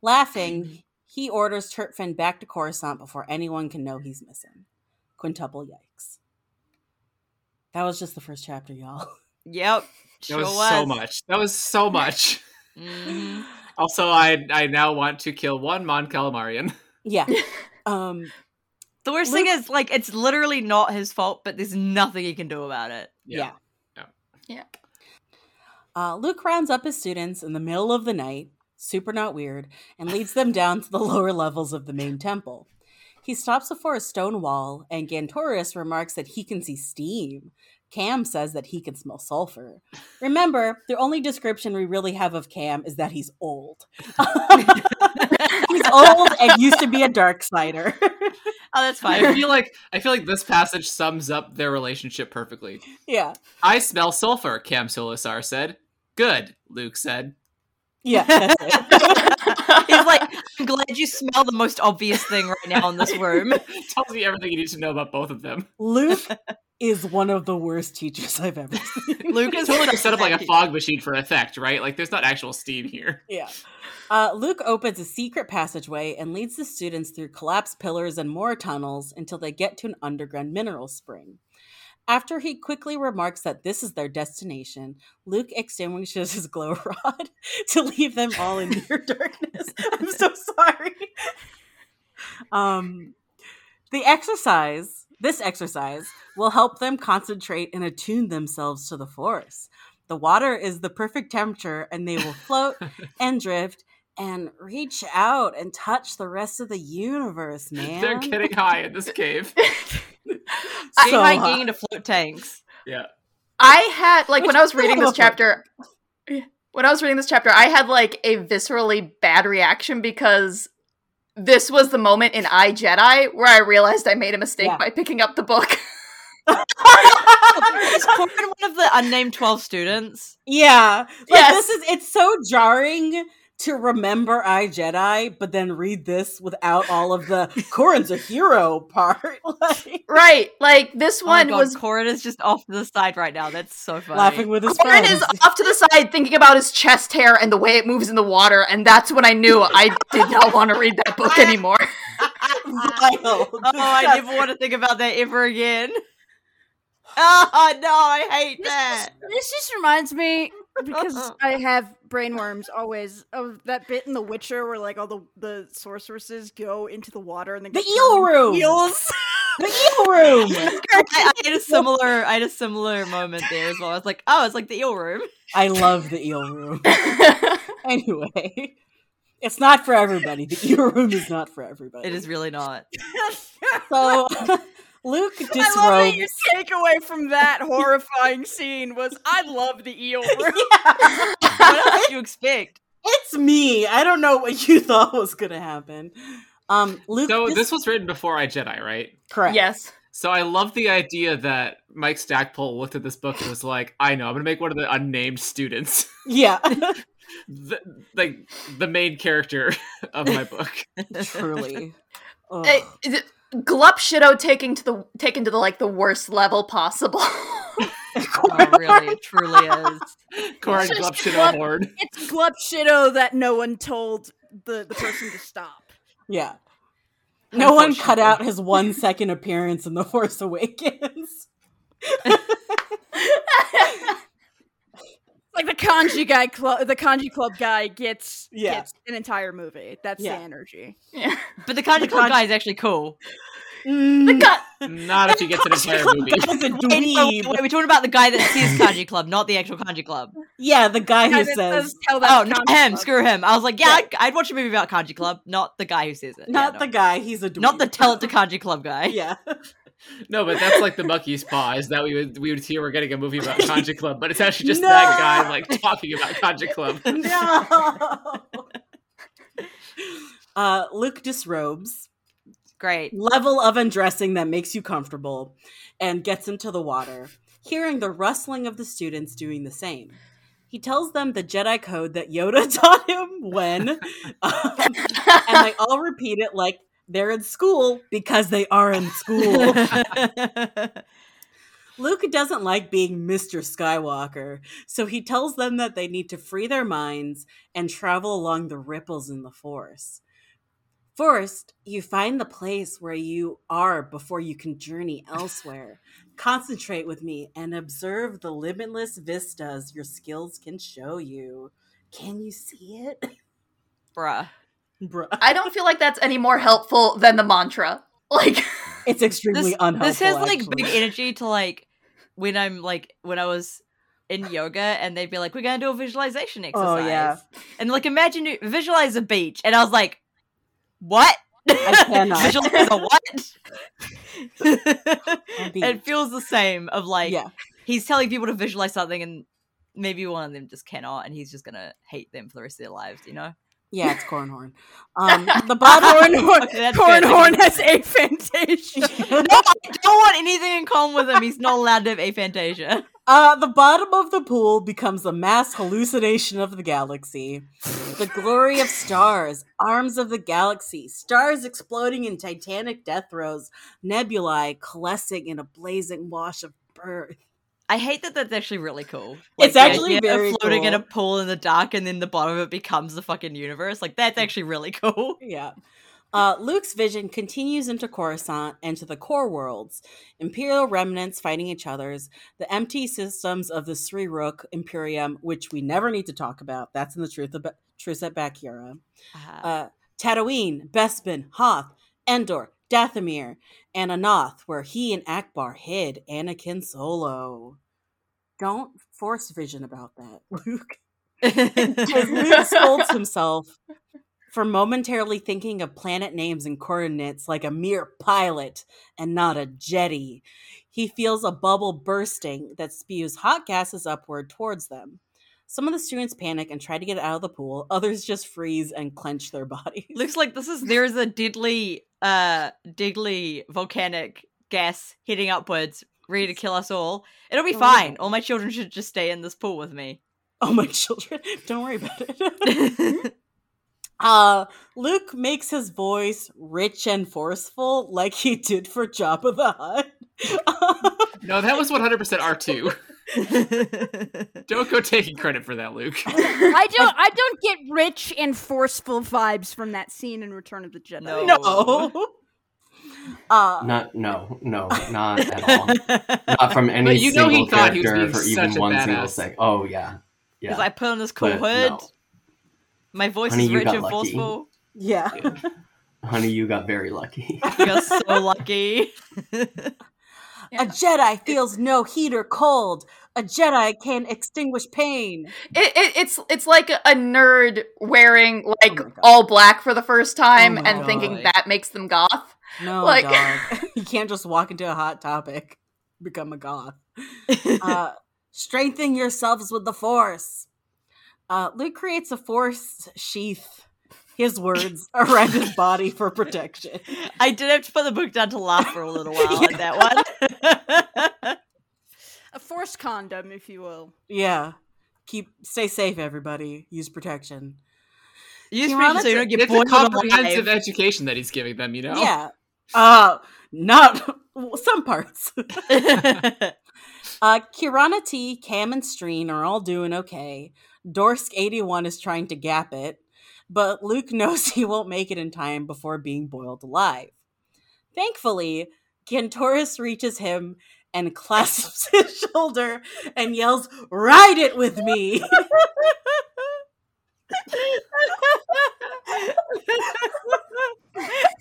Laughing, he orders Terpfen back to Coruscant before anyone can know he's missing. Quintuple yikes. That was just the first chapter, y'all. yep. That Sure was, so much. That was so much. Mhm. Also, I I now want to kill one Mon Calamarian. Yeah. Um, The worst Luke- thing is, like, it's literally not his fault, but there's nothing he can do about it. yeah. Yeah. Yeah. Uh, Luke rounds up his students in the middle of the night, super not weird, and leads them down to the lower levels of the main temple. He stops before a stone wall, and Gantoris remarks that he can see steam. Kam says that he can smell sulfur. Remember, the only description we really have of Kam is that he's old. he's old and used to be a dark sider. Oh, that's fine. I fine. feel like I feel like this passage sums up their relationship perfectly. yeah. I smell sulfur, Kam Solusar said. Good, Luke said. Yeah. That's it. He's like, I'm glad you smell the most obvious thing right now in this room. Tells me everything you need to know about both of them. Luke is one of the worst teachers I've ever seen. Luke is Totally set up like a fog machine for effect, right? Like there's not actual steam here. Yeah. Uh, Luke opens a secret passageway and leads the students through collapsed pillars and more tunnels until they get to an underground mineral spring. After he quickly remarks that this is their destination, Luke extinguishes his glow rod to leave them all in near darkness. I'm so sorry. Um, the exercise, this exercise, will help them concentrate and attune themselves to the force. The water is the perfect temperature, and they will float and drift and reach out and touch the rest of the universe, man. They're getting high in this cave. Getting So high, high. Uh getting into float tanks. Yeah. I had like when I was reading this chapter. When I was reading this chapter, I had like a viscerally bad reaction because this was the moment in I Jedi where I realized I made a mistake Yeah. by picking up the book. Is Corran one of the unnamed 12 students? Yeah. Like Yes. this is it's so jarring to remember I Jedi, but then read this without all of the Corran's a hero part. like right, like this Oh my one God, was Corran is just off to the side right now. That's so funny. laughing with his Corran friends. is off to the side thinking about his chest hair and the way it moves in the water, and that's when I knew I did not want to read that book anymore. Oh, I never want to think about that ever again. Oh no, I hate that. This just reminds me because I have brainworms always of that bit in The Witcher where like all the the sorceresses go into the water and then The eel room. Eels. The eel room. I, I had a similar, I had a similar moment there as well. I was like, oh, it's like the eel room. I love the eel room. Anyway, it's not for everybody. The eel room is not for everybody. It is really not. So Luke I love that your disrobes. takeaway from that horrifying scene was I love the eel room. What else did you expect? It's me. I don't know what you thought was gonna happen. Um, Luke. So dis- this was written before I Jedi, right? correct. yes. So I love the idea that Mike Stackpole looked at this book and was like, "I know, I'm gonna make one of the unnamed students, Yeah. the, like the main character of my book." Truly. Ugh. Is it- Glup Shitto taking to the taken to the like the worst level possible. Oh, really? It truly is. Corran Just Glupshit Glup- Award. It's Glup Shitto that no one told the, the person to stop. yeah. No one cut out his one second appearance in The Force Awakens. Like the kanji guy club, the kanji club guy gets Yeah. gets an entire movie. That's Yeah. the energy. yeah. But the Kanji Club guy is actually cool. Mm, God, Not if he gets an entire movie. Wait, we're talking about the guy that sees Kanji Club, not the actual Kanji Club. Yeah, the guy Guy who that says, tell Oh, to not him. Club. Screw him. I was like, yeah, I'd, I'd watch a movie about Kanji Club, not the guy who says it. Yeah, not no. the guy, he's a dweeb. not the tell it to Kanji Club guy. Yeah. No, but that's like the monkey's paw. Is that we would we would hear we're getting a movie about Kanji Club, but it's actually just No! that guy like talking about Kanji Club. no. uh, Luke disrobes. Great. level of undressing that makes you comfortable and gets into the water, hearing the rustling of the students doing the same. He tells them the Jedi code that Yoda taught him when, um, and they all repeat it like they're in school because they are in school. Luke doesn't like being Mr. Skywalker, so he tells them that they need to free their minds and travel along the ripples in the Force. First, you find the place where you are before you can journey elsewhere. Concentrate with me and observe the limitless vistas your skills can show you. Can you see it? Bruh. Bruh. I don't feel like that's any more helpful than the mantra. Like, It's extremely This, unhelpful. this has like big energy to like when I'm like when I was in yoga and they'd be like, We're gonna do a visualization exercise. Oh, yeah. And like imagine you visualize a beach and I was like, What? I cannot. visualize a what? A it feels the same of like yeah. he's telling people to visualize something and maybe one of them just cannot and he's just gonna hate them for the rest of their lives, you know? Yeah, it's Cornhorn. Um, the bottom Cornhorn, Okay. Cornhorn has aphantasia. no, I don't want anything in common with him. He's not allowed to have aphantasia. Uh, the bottom of the pool becomes a mass hallucination of the galaxy. The glory of stars, arms of the galaxy, stars exploding in titanic death throes, nebulae coalescing in a blazing wash of birth. I hate that that's actually really cool. It's actually very floating in a pool in the dark and then the bottom of it becomes the fucking universe. Like that's actually really cool. Yeah. Uh, Luke's vision continues into Coruscant and to the core worlds, Imperial remnants fighting each other's, the empty systems of the Ssi-Ruuk Imperium, which we never need to talk about. That's in the truth of Truce at Bakura. Uh, uh, Tatooine, Bespin, Hoth, Endor, Dathomir, and Anoth, where he and Ackbar hid Anakin Solo. Don't force vision about that, Luke. Luke scolds himself for momentarily thinking of planet names and coordinates like a mere pilot and not a Jedi. He feels a bubble bursting that spews hot gases upward towards them. Some of the students panic and try to get out of the pool. Others just freeze and clench their bodies. looks like this is there is a deadly, uh, deadly volcanic gas heading upwards, ready to kill us all. It'll be Oh. fine. All my children should just stay in this pool with me. Oh my children, don't worry about it. uh Luke makes his voice rich and forceful like he did for Jabba the Hutt. No, that was 100% R2. Don't go taking credit for that, Luke. I don't. I don't get rich and forceful vibes from that scene in Return of the Jedi. No. no. Uh Not, no, no, not at all. Not from any But you know he single thought he was character being for even a one single badass. sec. Oh yeah, Because yeah. I put on this cool But hood. no. My voice Honey, is rich and lucky. forceful. yeah. Honey, you got very lucky. I feel so lucky. A Jedi feels no heat or cold. A Jedi can extinguish pain. it, it, it's it's like a nerd wearing like Oh all black for the first time Oh and thinking that makes them goth. No, Like- you can't just walk into a hot topic, become a goth. uh, strengthen yourselves with the force. Uh, Luke creates a force sheath, his words, around his body for protection. I did have to put the book down to laugh for a little while at that one. A forced condom, if you will. Yeah. Keep stay safe, everybody. Use protection. you just Kiana, make so you don't get It's a comprehensive alive. education that he's giving them, you know? Yeah. Uh not some parts. Uh Kirana Ti, Cam, and Streen are all doing okay. Dorsk81 is trying to gap it, but Luke knows he won't make it in time before being boiled alive. Thankfully, Gantoris reaches him and clasps his shoulder and yells, Ride it with me!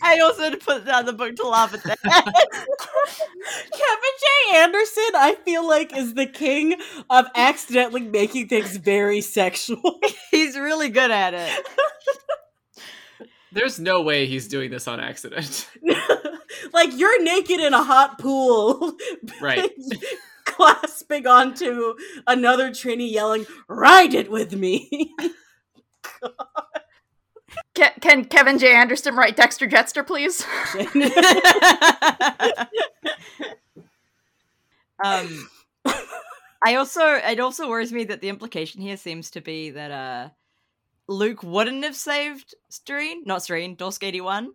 I also had to put down the book to laugh at that. Kevin J. Anderson, I feel like, is the king of accidentally making things very sexual. He's really good at it. There's no way he's doing this on accident. like, you're naked in a hot pool, Right. clasping onto another Trini yelling, Ride it with me. Can, can Kevin J. Anderson write Dexter Jettster, please? um, I also it also worries me that the implication here seems to be that uh Luke wouldn't have saved Serene, not Serene, Dorsk eighty one.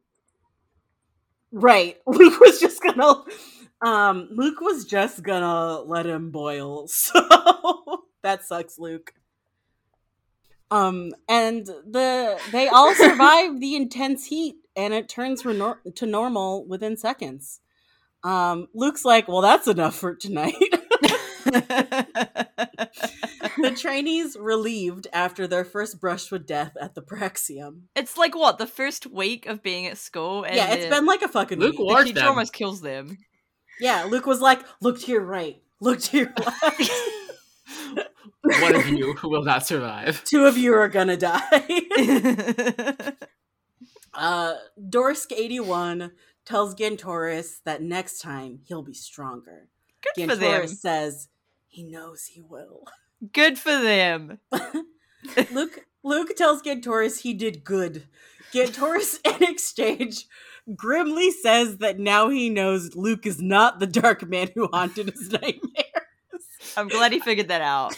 Right. Luke was just gonna um Luke was just gonna let him boil. So that sucks, Luke. Um and the they all survive the intense heat and it turns renor- to normal within seconds. Um Luke's like, "Well, that's enough for tonight." the trainees relieved after their first brush with death at the Praxium. It's like what the first week of being at school. And yeah, it's the, been like a fucking Luke week. the teacher them. almost kills them. Yeah, Luke was like, "Look to your right, look to your left. One of you will not survive. Two of you are gonna die." uh, Dorsk eighty one tells Gantoris that next time he'll be stronger. Good for them. Says he knows he will. Good for them. Luke Luke tells Gantoris he did good. Gantoris, in exchange, grimly says that now he knows Luke is not the dark man who haunted his nightmares. I'm glad he figured that out.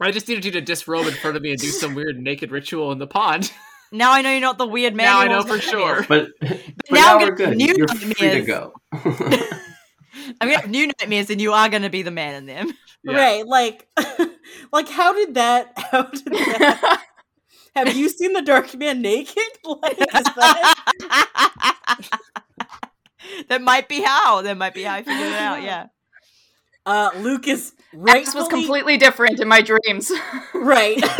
I just needed you to disrobe in front of me and do some weird naked ritual in the pond. Now I know you're not the weird man. now I know for sure. But, but now now, I'm we're gonna good. new You're free to go. I'm gonna have new nightmares, and you are gonna be the man in them. Yeah. Right, like like how did that how did that have you seen the dark man naked? Like is that that might be how. That might be how I figured it out. Yeah. Uh Luke is X was completely different in my dreams. Right.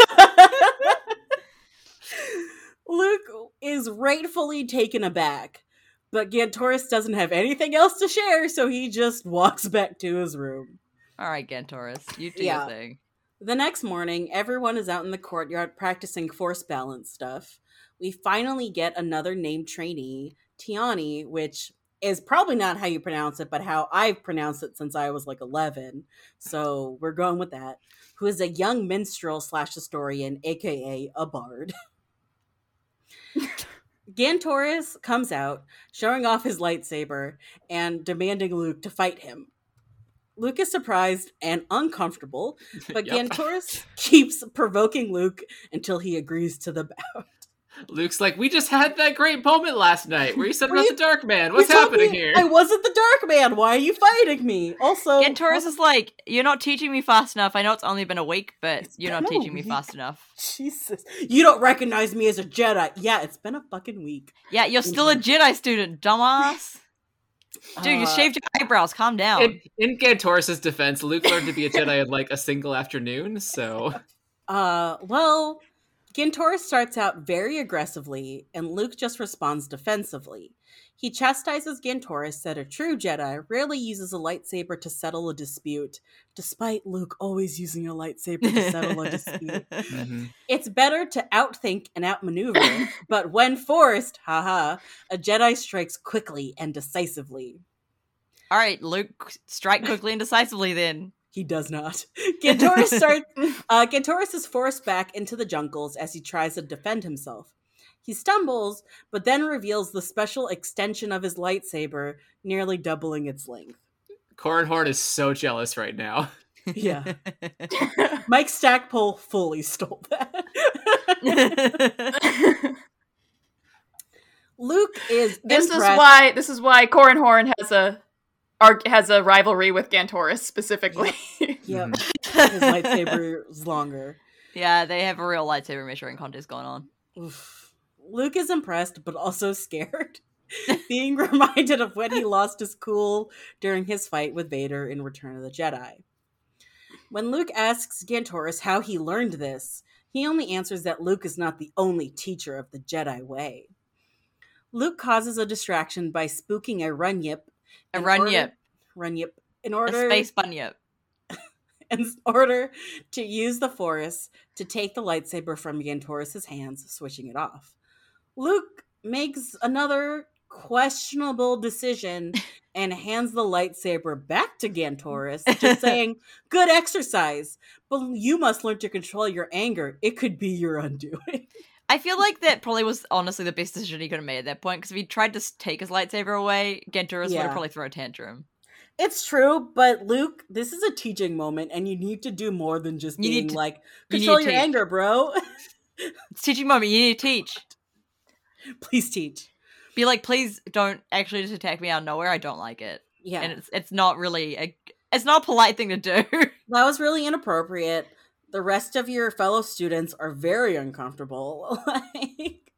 Luke is rightfully taken aback, but Gantoris doesn't have anything else to share, so he just walks back to his room. All right, Gantoris, you do Yeah. your thing. The next morning, everyone is out in the courtyard practicing force balance stuff. We finally get another named trainee, Tiani, which is probably not how you pronounce it, but how I've pronounced it since I was like 11. So we're going with that. Who is a young minstrel slash historian, aka a bard. Gantoris comes out, showing off his lightsaber and demanding Luke to fight him. Luke is surprised and uncomfortable, but Yep. Gantoris keeps provoking Luke until he agrees to the bout. Luke's like, we just had that great moment last night where you said Were about you- the Dark Man. What's happening me here? I wasn't the Dark Man. Why are you fighting me? Also, Gantoris is like, you're not teaching me fast enough. I know it's only been a week, but you're not been a teaching me fast enough. Jesus, you don't recognize me as a Jedi. Yeah, it's been a fucking week. Yeah, you're still a Jedi student, dumbass. Dude, you Uh, shaved your eyebrows. Calm down. In, in Gantoris' defense, Luke learned to be a Jedi in like a single afternoon, so Uh, well, Gantoris starts out very aggressively, and Luke just responds defensively. He chastises Gantoris that a true Jedi rarely uses a lightsaber to settle a dispute, despite Luke always using a lightsaber to settle a dispute. Mm-hmm. It's better to outthink and outmaneuver, but when forced, haha, a Jedi strikes quickly and decisively. All right, Luke, strike quickly and decisively then. He does not. Gantoris starts. Uh, Gantoris is forced back into the jungles as he tries to defend himself. He stumbles, but then reveals the special extension of his lightsaber, nearly doubling its length. Corin Horn is so jealous right now. Yeah, Mike Stackpole fully stole that. Luke is this is why this is why Corin Horn has a arg- has a rivalry with Gantoris specifically. Yep, mm-hmm. his lightsaber is longer. yeah, they have a real lightsaber measuring contest going on. Oof. Luke is impressed, but also scared, being reminded of when he lost his cool during his fight with Vader in Return of the Jedi. When Luke asks Gantoris how he learned this, he only answers that Luke is not the only teacher of the Jedi way. Luke causes a distraction by spooking a runyip. A in run order- yip, Runyip. In a order space bunyip. in order to use the Force to take the lightsaber from Gantoris' hands, switching it off. Luke makes another questionable decision and hands the lightsaber back to Gantoris, just saying, Good exercise, but you must learn to control your anger. It could be your undoing. I feel like that probably was honestly the best decision he could have made at that point. Because if he tried to take his lightsaber away, Gantoris would have probably thrown a tantrum. It's true, but Luke, this is a teaching moment, and you need to do more than just You need being to- like, you need control to your teach. anger, bro. It's teaching moment. You need to teach. Please teach. Be like, please don't actually just attack me out of nowhere. I don't like it. Yeah, And it's it's not really a it's not a polite thing to do. that was really inappropriate. The rest of your fellow students are very uncomfortable. like,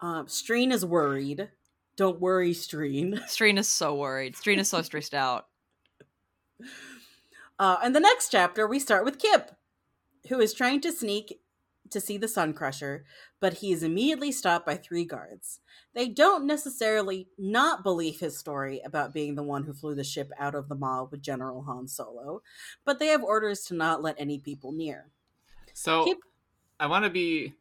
um, Streen is worried. Don't worry, Streen. Streen is so worried. Streen is so stressed out. Uh, in the next chapter, we start with Kip, who is trying to sneak to see the Sun Crusher, but he is immediately stopped by three guards. They don't necessarily not believe his story about being the one who flew the ship out of the mall with General Han Solo, but they have orders to not let any people near. So Keep- I want to be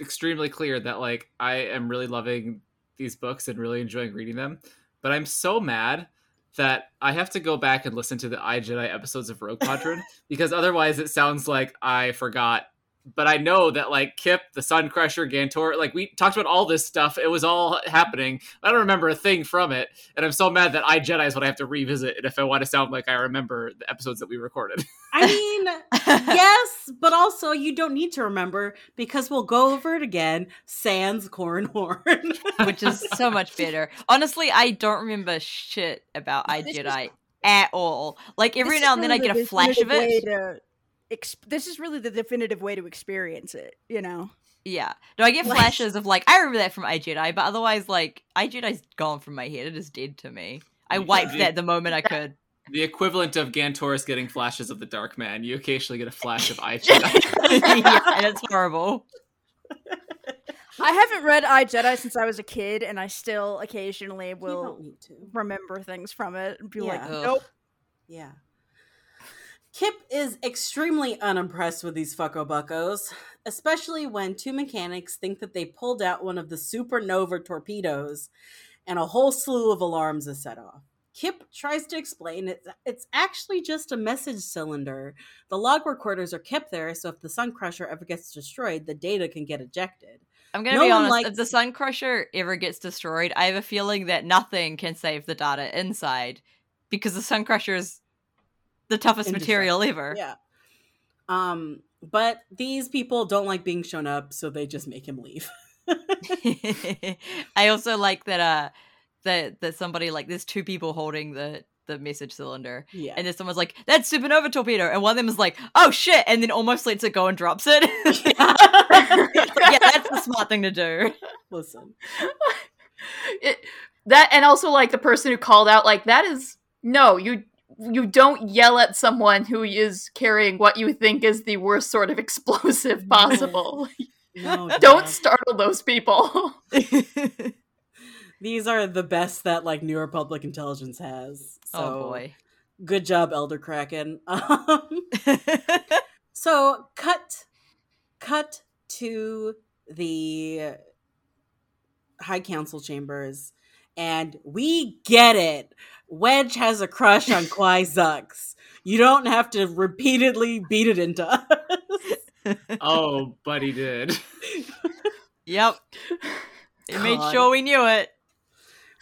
extremely clear that like I am really loving these books and really enjoying reading them, but I'm so mad that I have to go back and listen to the I Jedi episodes of Rogue Quadrant because otherwise it sounds like I forgot. But I know that like Kip, the Sun Crusher, Gantor, like we talked about all this stuff. It was all happening. I don't remember a thing from it, and I'm so mad that I Jedi is what I have to revisit. And if I want to sound like I remember the episodes that we recorded, I mean, yes, but also you don't need to remember because we'll go over it again. Sans corn horn. which is so much better. Honestly, I don't remember shit about I Jedi at all. Like every now is and then I get a flash of definitive way it. To ex- this is really the definitive way to experience it. You know, Yeah. No, I get Like- flashes of like I remember that from I Jedi, but otherwise like I Jedi's gone from my head. It is dead to me. I wiped that the moment I could. the equivalent of Gantoris getting flashes of the Dark Man. You occasionally get a flash of I Jedi. yeah, and it's horrible. I haven't read I Jedi since I was a kid, and I still occasionally will don't need to. remember things from it and be like, Yeah. Ugh. nope. Yeah. Kip is extremely unimpressed with these fucko buckos, especially when two mechanics think that they pulled out one of the supernova torpedoes and a whole slew of alarms is set off. Kip tries to explain it. It's actually just a message cylinder. The log recorders are kept there, so if the Sun Crusher ever gets destroyed, the data can get ejected. I'm gonna No be honest. likes- If the Sun Crusher ever gets destroyed, I have a feeling that nothing can save the data inside, because the Sun Crusher is the toughest material ever. Yeah. Um, but these people don't like being shown up, so they just make him leave. I also like that uh that that somebody like there's two people holding the the message cylinder yeah. and then someone's like that's supernova torpedo and one of them is like oh shit and then almost lets it go and drops it It's like, yeah that's the smart thing to do Listen. it, that and also like the person who called out like that is no you you don't yell at someone who is carrying what you think is the worst sort of explosive possible No, don't Dad. startle those people These are the best that like New Republic intelligence has. So oh boy good job, Airen Cracken. Um, so cut, cut to the High Council chambers, and we get it. Wedge has a crush on Qwi Xux. You don't have to repeatedly beat it into us. oh, but he did. yep it made sure we knew it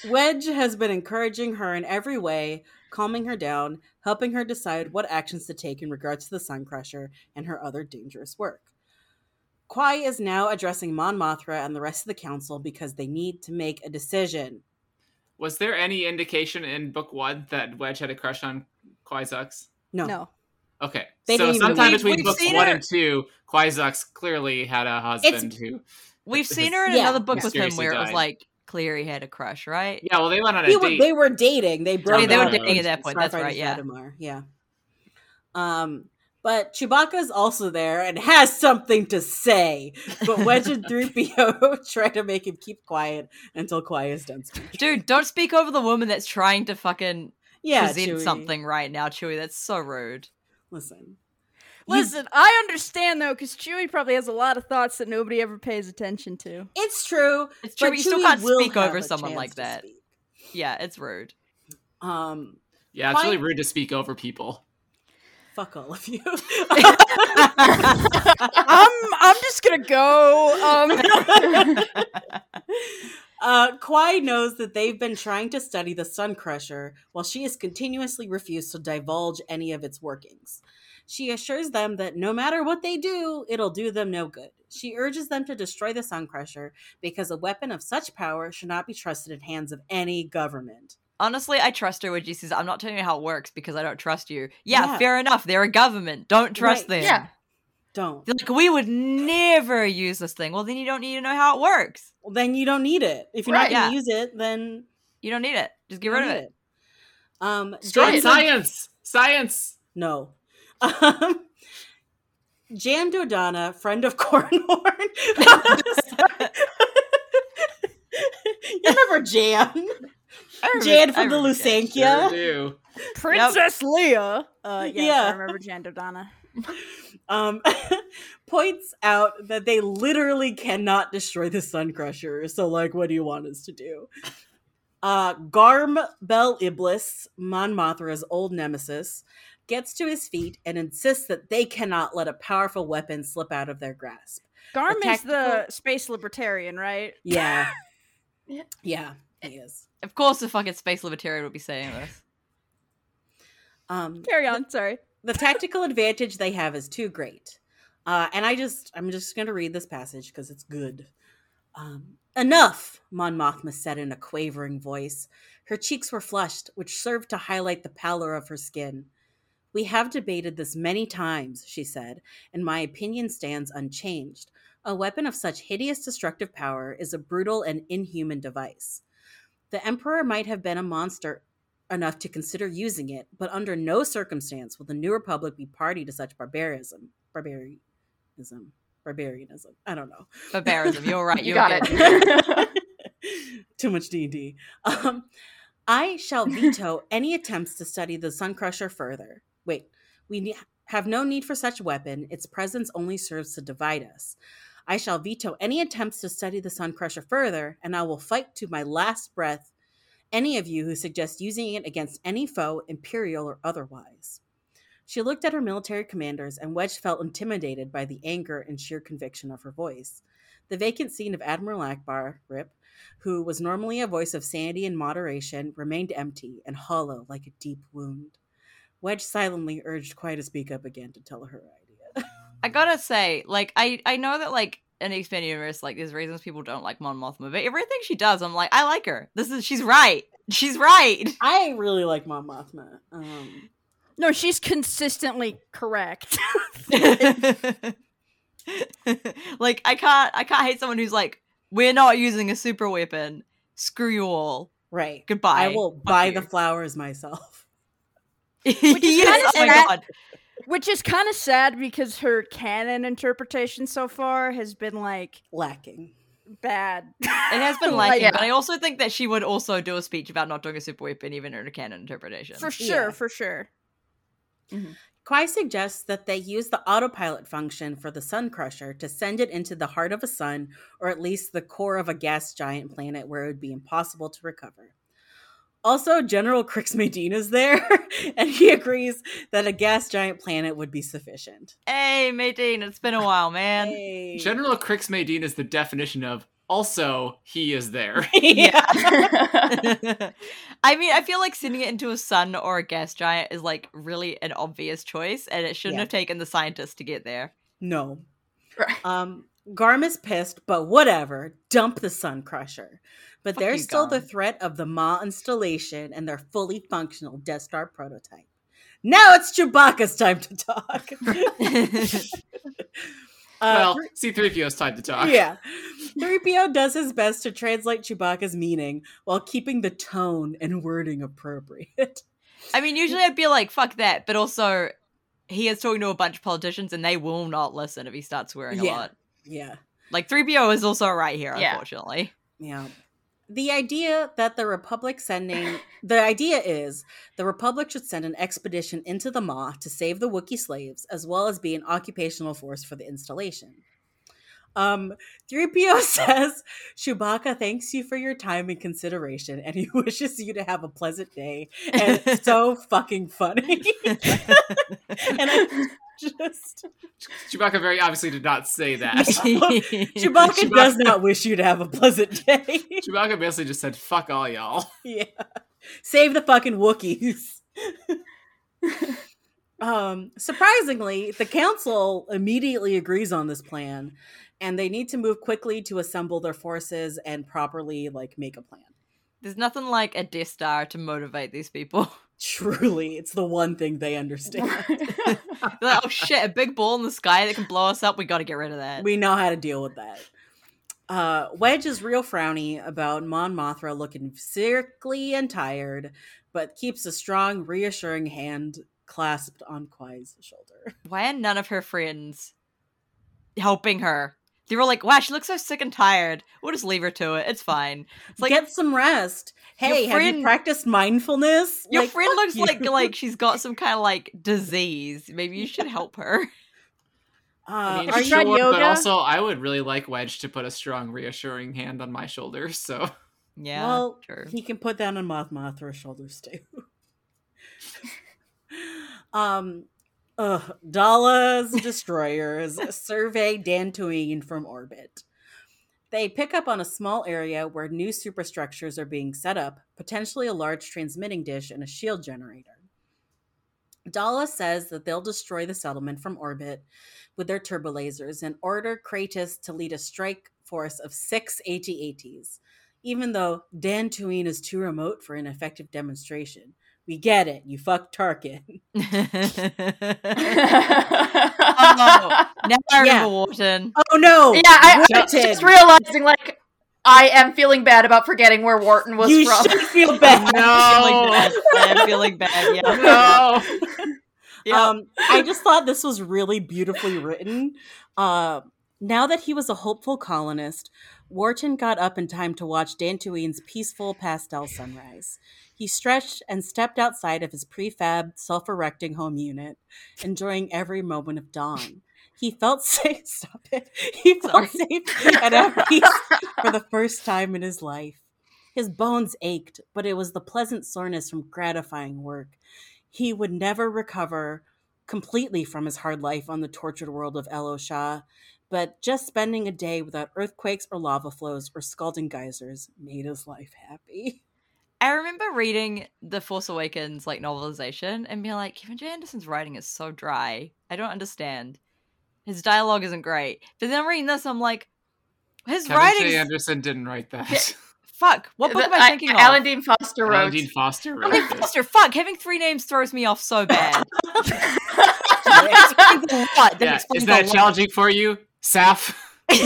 Wedge has been encouraging her in every way, calming her down, helping her decide what actions to take in regards to the Sun Crusher and her other dangerous work. Qwi is now addressing Mon Mothma and the rest of the council because they need to make a decision. Was there any indication in book one that Wedge had a crush on Qwi Xux? No. No. Okay, They so sometime between we've books one her- and two, Qwi Xux clearly had a husband who. we've seen her in Yeah, another book with him mysteriously where it was like clear he had a crush right Yeah, well, they went on a They were, date. they were dating. They broke Yeah, they were dating at that point, that's Starfighter right, yeah. Shadowmar, Yeah. Um, but Chewbacca's also there and has something to say. But Wedge and 3PO try to make him keep quiet until Qwi is done speaking. dude don't speak over the woman that's trying to fucking Yeah, present Chewie. something right now chewie that's so rude Listen. Listen, I understand though, because Chewie probably has a lot of thoughts that nobody ever pays attention to. It's true. It's true, but but you still can't speak over someone like that. speak. yeah it's rude Um, yeah, it's really rude to speak over people. Fuck all of you. I'm I'm just gonna go. Um, Uh, Qwi knows that they've been trying to study the Sun Crusher while she has continuously refused to divulge any of its workings. She assures them that no matter what they do, it'll do them no good. She urges them to destroy the Sun Crusher because a weapon of such power should not be trusted in hands of any government. Honestly, I trust her when she says, I'm not telling you how it works because I don't trust you. Yeah, Yeah. fair enough. They're a government. Don't trust Right, them. yeah. Don't. They're like, we would never use this thing. Well, then you don't need to know how it works. Well, then you don't need it. If you're Right, not going to yeah. use it, then You don't need it. Just get rid of need it. Um, Destroy Jan Science! Science! No. Um, Jan Dodonna, friend of Cornhorn. you remember Jan? I remember- Jan I from the remember Lusankya? Sure do. Princess Leia. Uh, yes, Yeah. I remember Jan Dodonna. um, points out that they literally cannot destroy the Sun Crusher. So, like, what do you want us to do? Uh, Garm Bel Iblis, Mon Mothma's old nemesis, gets to his feet and insists that they cannot let a powerful weapon slip out of their grasp. Garm is the space libertarian, right? Yeah. Yeah. Yeah, he is. Of course, the fucking space libertarian would be saying this. Um, Carry on. Sorry. the tactical advantage they have is too great. Uh, and I just, I'm just going to read this passage because it's good. Um, Enough, Mon Mothma said in a quavering voice. Her cheeks were flushed, which served to highlight the pallor of her skin. We have debated this many times, she said, and my opinion stands unchanged. A weapon of such hideous destructive power is a brutal and inhuman device. The Emperor might have been a monster enough to consider using it, but under no circumstance will the New Republic be party to such barbarism. Barbarianism. Barbarianism. I don't know. Barbarism. You're right. You You're got it. Too much D and D. Um, I shall veto any attempts to study the Sun Crusher further. Wait, we ne- have no need for such weapon. Its presence only serves to divide us. I shall veto any attempts to study the Sun Crusher further, and I will fight to my last breath any of you who suggest using it against any foe, imperial or otherwise. She looked at her military commanders, and Wedge felt intimidated by the anger and sheer conviction of her voice. The vacant seat of Admiral Ackbar, Rip, who was normally a voice of sanity and moderation, remained empty and hollow like a deep wound. Wedge silently urged Qwi to speak up again to tell her. I gotta say, like, I I know that like in the expanded universe, like, there's reasons people don't like Mon Mothma, but everything she does, I'm like, I like her. This is she's right. She's right. I really like Mom Mothma. Um, No, she's consistently correct. like, I can't I can't hate someone who's like, we're not using a super weapon. Screw you all. right. Goodbye. I will Fuck buy you. the flowers myself. yes, kinda oh my sad. god. Which is kind of sad because her canon interpretation so far has been like Lacking. bad. It has been lacking, yeah. but I also think that she would also do a speech about not doing a super weapon, even in her canon interpretation. for sure, Yeah. for sure. Mm-hmm. Qwi suggests that they use the autopilot function for the Sun Crusher to send it into the heart of a sun, or at least the core of a gas giant planet where it would be impossible to recover. Also, General Crix Madine is there, and he agrees that a gas giant planet would be sufficient. Hey, Madine, it's been a while, man. Hey. General Crix Madine is the definition of also he is there. yeah. I mean, I feel like sending it into a sun or a gas giant is like really an obvious choice, and it shouldn't Yeah. have taken the scientists to get there. No. Right. Um, Garm is pissed, but whatever. Dump the Sun Crusher. But Fuck there's you, still the threat of the Maw installation and their fully functional Death Star prototype. Now it's Chewbacca's time to talk. Uh, well, C3PO's time to talk. yeah. 3PO does his best to translate Chewbacca's meaning while keeping the tone and wording appropriate. I mean, usually I'd be like, "Fuck that," but also he is talking to a bunch of politicians, and they will not listen if he starts swearing a Yeah. lot. Yeah. Like 3PO is also right here, Yeah. unfortunately. Yeah. The idea that the Republic sending the idea is the Republic should send an expedition into the Maw to save the Wookiee slaves, as well as be an occupational force for the installation. Um, 3PO says Chewbacca thanks you for your time and consideration, and he wishes you to have a pleasant day. And it's so fucking funny. and I just Chewbacca very obviously did not say that. Chewbacca, Chewbacca- does not wish you to have a pleasant day. Chewbacca basically just said, fuck all y'all. yeah. Save the fucking Wookiees. um, surprisingly, the council immediately agrees on this plan, and they need to move quickly to assemble their forces and properly like make a plan. There's nothing like a Death Star to motivate these people. Truly, it's the one thing they understand. Like, oh shit, a big ball in the sky that can blow us up. We got to get rid of that. we know how to deal with that. Uh, Wedge is real frowny about Mon Mothma looking sickly and tired, but keeps a strong, reassuring hand clasped on Qwi's shoulder. Why are none of her friends helping her? They were like, wow, she looks so sick and tired. We'll just leave her to it. It's fine. It's like Get some rest. Your Hey, have you friend- practiced mindfulness? your Like, friend looks you. like like she's got some kind of like disease. Maybe you should help her. Uh, I mean, are Have you you tried sure, but also I would really like Wedge to put a strong, reassuring hand on my shoulder. So Yeah, well, true. he can put that on Moth Mothra's shoulders too. um, ugh, Daala's destroyers survey Dantooine from orbit. They pick up on a small area where new superstructures are being set up, potentially a large transmitting dish and a shield generator. Dala says that they'll destroy the settlement from orbit with their turbolasers and order Kratas to lead a strike force of six AT-ATs even though Dantooine is too remote for an effective demonstration. We get it. You fucked Tarkin. oh, now I Yeah. remember Wharton. Oh no! Yeah, I, I was just realizing, like, I am feeling bad about forgetting where Wharton was you from. should feel bad. no. I'm feeling bad. I'm feeling bad. Yeah. no. Yeah. Um, I just thought this was really beautifully written. Uh, now that he was a hopeful colonist, Wharton got up in time to watch Dantooine's peaceful pastel sunrise. He stretched and stepped outside of his prefab, self erecting home unit, enjoying every moment of dawn. He felt safe. Stop it. He felt Sorry. safe and at peace for the first time in his life. His bones ached, but it was the pleasant soreness from gratifying work. He would never recover completely from his hard life on the tortured world of Eol Sha, but just spending a day without earthquakes or lava flows or scalding geysers made his life happy. I remember reading the Force Awakens like novelization and being like, Kevin J. Anderson's writing is so dry. I don't understand. His dialogue isn't great. But then reading this, I'm like, his Kevin writing. J. Anderson didn't write that. Fuck. What book am I I- thinking of? Alan Dean Foster wrote. Alan. Dean Foster wrote Alan it. Foster. Fuck. Having three names throws me off so bad. That explains a lot. That Yeah, is that challenging for you, Saf? One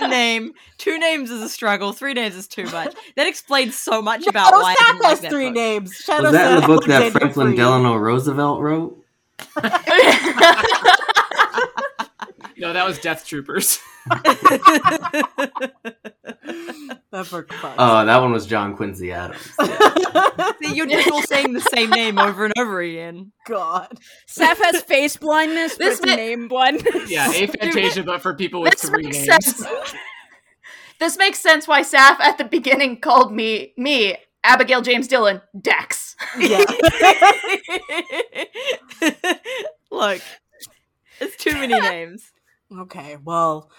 name, two names is a struggle. Three names is too much. That explains so much about Shadow why I Saf didn't like has that three book. names. Shadow Was that in the book that Franklin Delano Roosevelt wrote? No, that was Death Troopers. That book fucks. Oh, uh, that one was John Quincy Adams. See, you're just all saying the same name over and over again. God. Seth has face blindness. This This ma- name blindness. yeah, aphantasia, but for people with this three makes names. sense. this makes sense why Saf at the beginning called me me Abigail James Dillon Dex. Yeah. Look, it's too many names. Okay, well,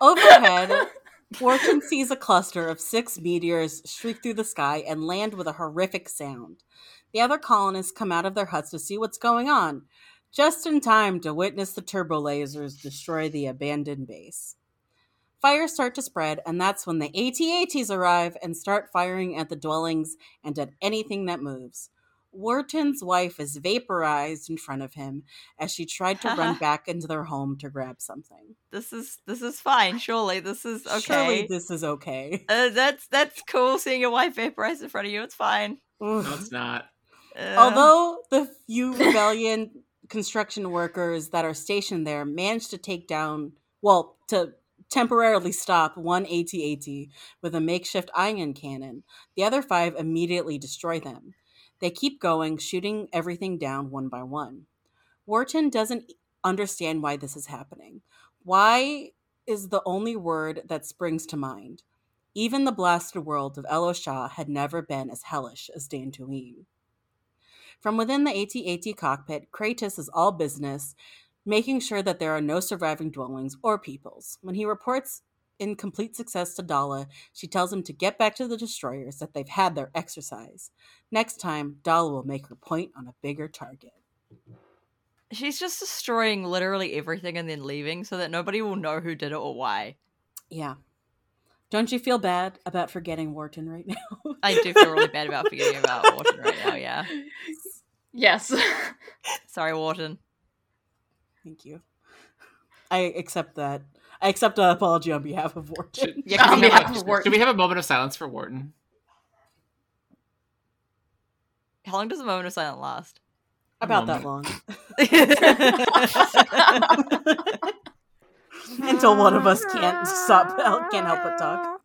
overhead, Fortune sees a cluster of six meteors streak through the sky and land with a horrific sound. The other colonists come out of their huts to see what's going on, just in time to witness the turbo lasers destroy the abandoned base. Fires start to spread, and that's when the AT-ATs arrive and start firing at the dwellings and at anything that moves. Wharton's wife is vaporized in front of him as she tried to run back into their home to grab something. This is this is fine. Surely this is okay. Surely this is okay. uh, that's that's cool. Seeing your wife vaporized in front of you, it's fine. No, it's not. Uh, Although the few rebellion construction workers that are stationed there managed to take down, well, to temporarily stop one AT-AT with a makeshift ion cannon, the other five immediately destroy them. They keep going, shooting everything down one by one. Wharton doesn't understand why this is happening. Why is the only word that springs to mind. Even the blasted world of Eol Sha had never been as hellish as Dantooine. From within the AT-AT cockpit, Kratas is all business, making sure that there are no surviving dwellings or peoples. When he reports in complete success to Daala, she tells him to get back to the destroyers, that they've had their exercise. Next time, Daala will make her point on a bigger target. She's just destroying literally everything and then leaving so that nobody will know who did it or why. Yeah. Don't you feel bad about forgetting Wharton right now? I do feel really bad about forgetting about Wharton right now, yeah. Yes. Sorry, Wharton. Thank you. I accept that. I accept an apology on behalf of Wharton. Should, On we behalf have, of Wharton. should we have a moment of silence for Wharton? How long does a moment of silence last? About that long. Until one of us can't stop, can't help but talk.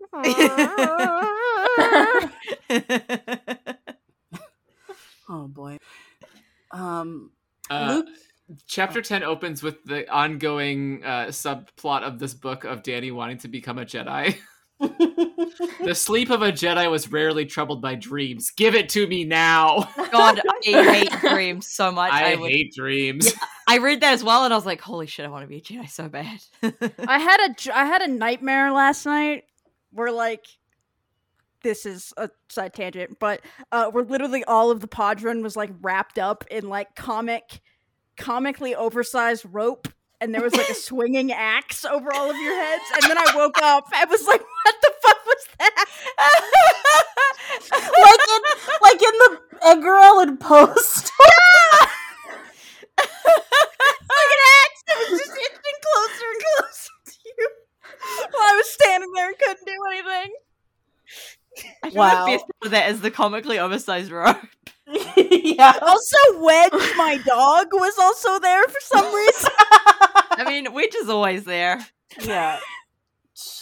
Oh boy. Um, Uh, Luke. Chapter 10 opens with the ongoing uh, subplot of this book of Danny wanting to become a Jedi. the sleep of a Jedi was rarely troubled by dreams. Give it to me now. God, I hate dreams so much. I, I, would, hate dreams. I read that as well, and I was like, "Holy shit, I want to be a Jedi so bad." I had a j- I had a nightmare last night where like this is a side tangent, but uh where literally all of the Podron was like wrapped up in like comic comically oversized rope and there was like a swinging axe over all of your heads and then I woke up I was like what the fuck was that? like in like in the Edgar Allan Post. like an axe that was just inching closer and closer to you while I was standing there and couldn't do anything. I feel Wow. like best part of that is the comically oversized robe. yeah. Also, Wedge, my dog, was also there for some reason. I mean, Witch is always there. Yeah.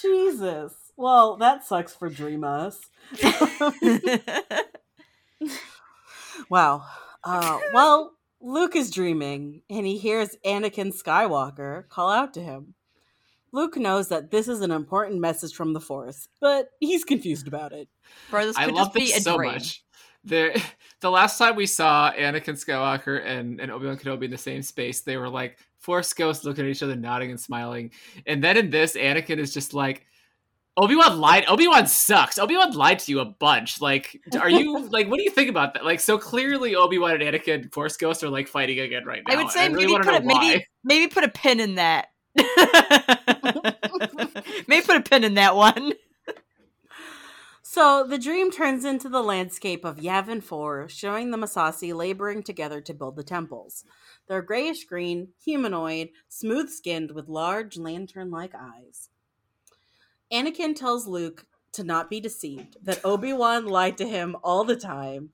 Jesus. Well, that sucks for Dream Us. Wow. Uh, well, Luke is dreaming and he hears Anakin Skywalker call out to him. Luke knows that this is an important message from the Force, but he's confused about it. Bro, this I could love just be this a so dream. much. The the last time we saw Anakin Skywalker and, and Obi Wan Kenobi in the same space, they were like Force ghosts looking at each other, nodding and smiling. And then in this, Anakin is just like, Obi Wan lied. Obi Wan sucks. Obi Wan lied to you a bunch. Like, are you like? What do you think about that? Like, so clearly Obi Wan and Anakin Force ghosts are like fighting again right now. I would say and really maybe put a, maybe maybe put a pin in that. maybe put a pin in that one. So the dream turns into the landscape of Yavin 4, showing the Massassi laboring together to build the temples. They're grayish green, humanoid, smooth skinned, with large lantern like eyes. Anakin tells Luke to not be deceived, that Obi Wan lied to him all the time.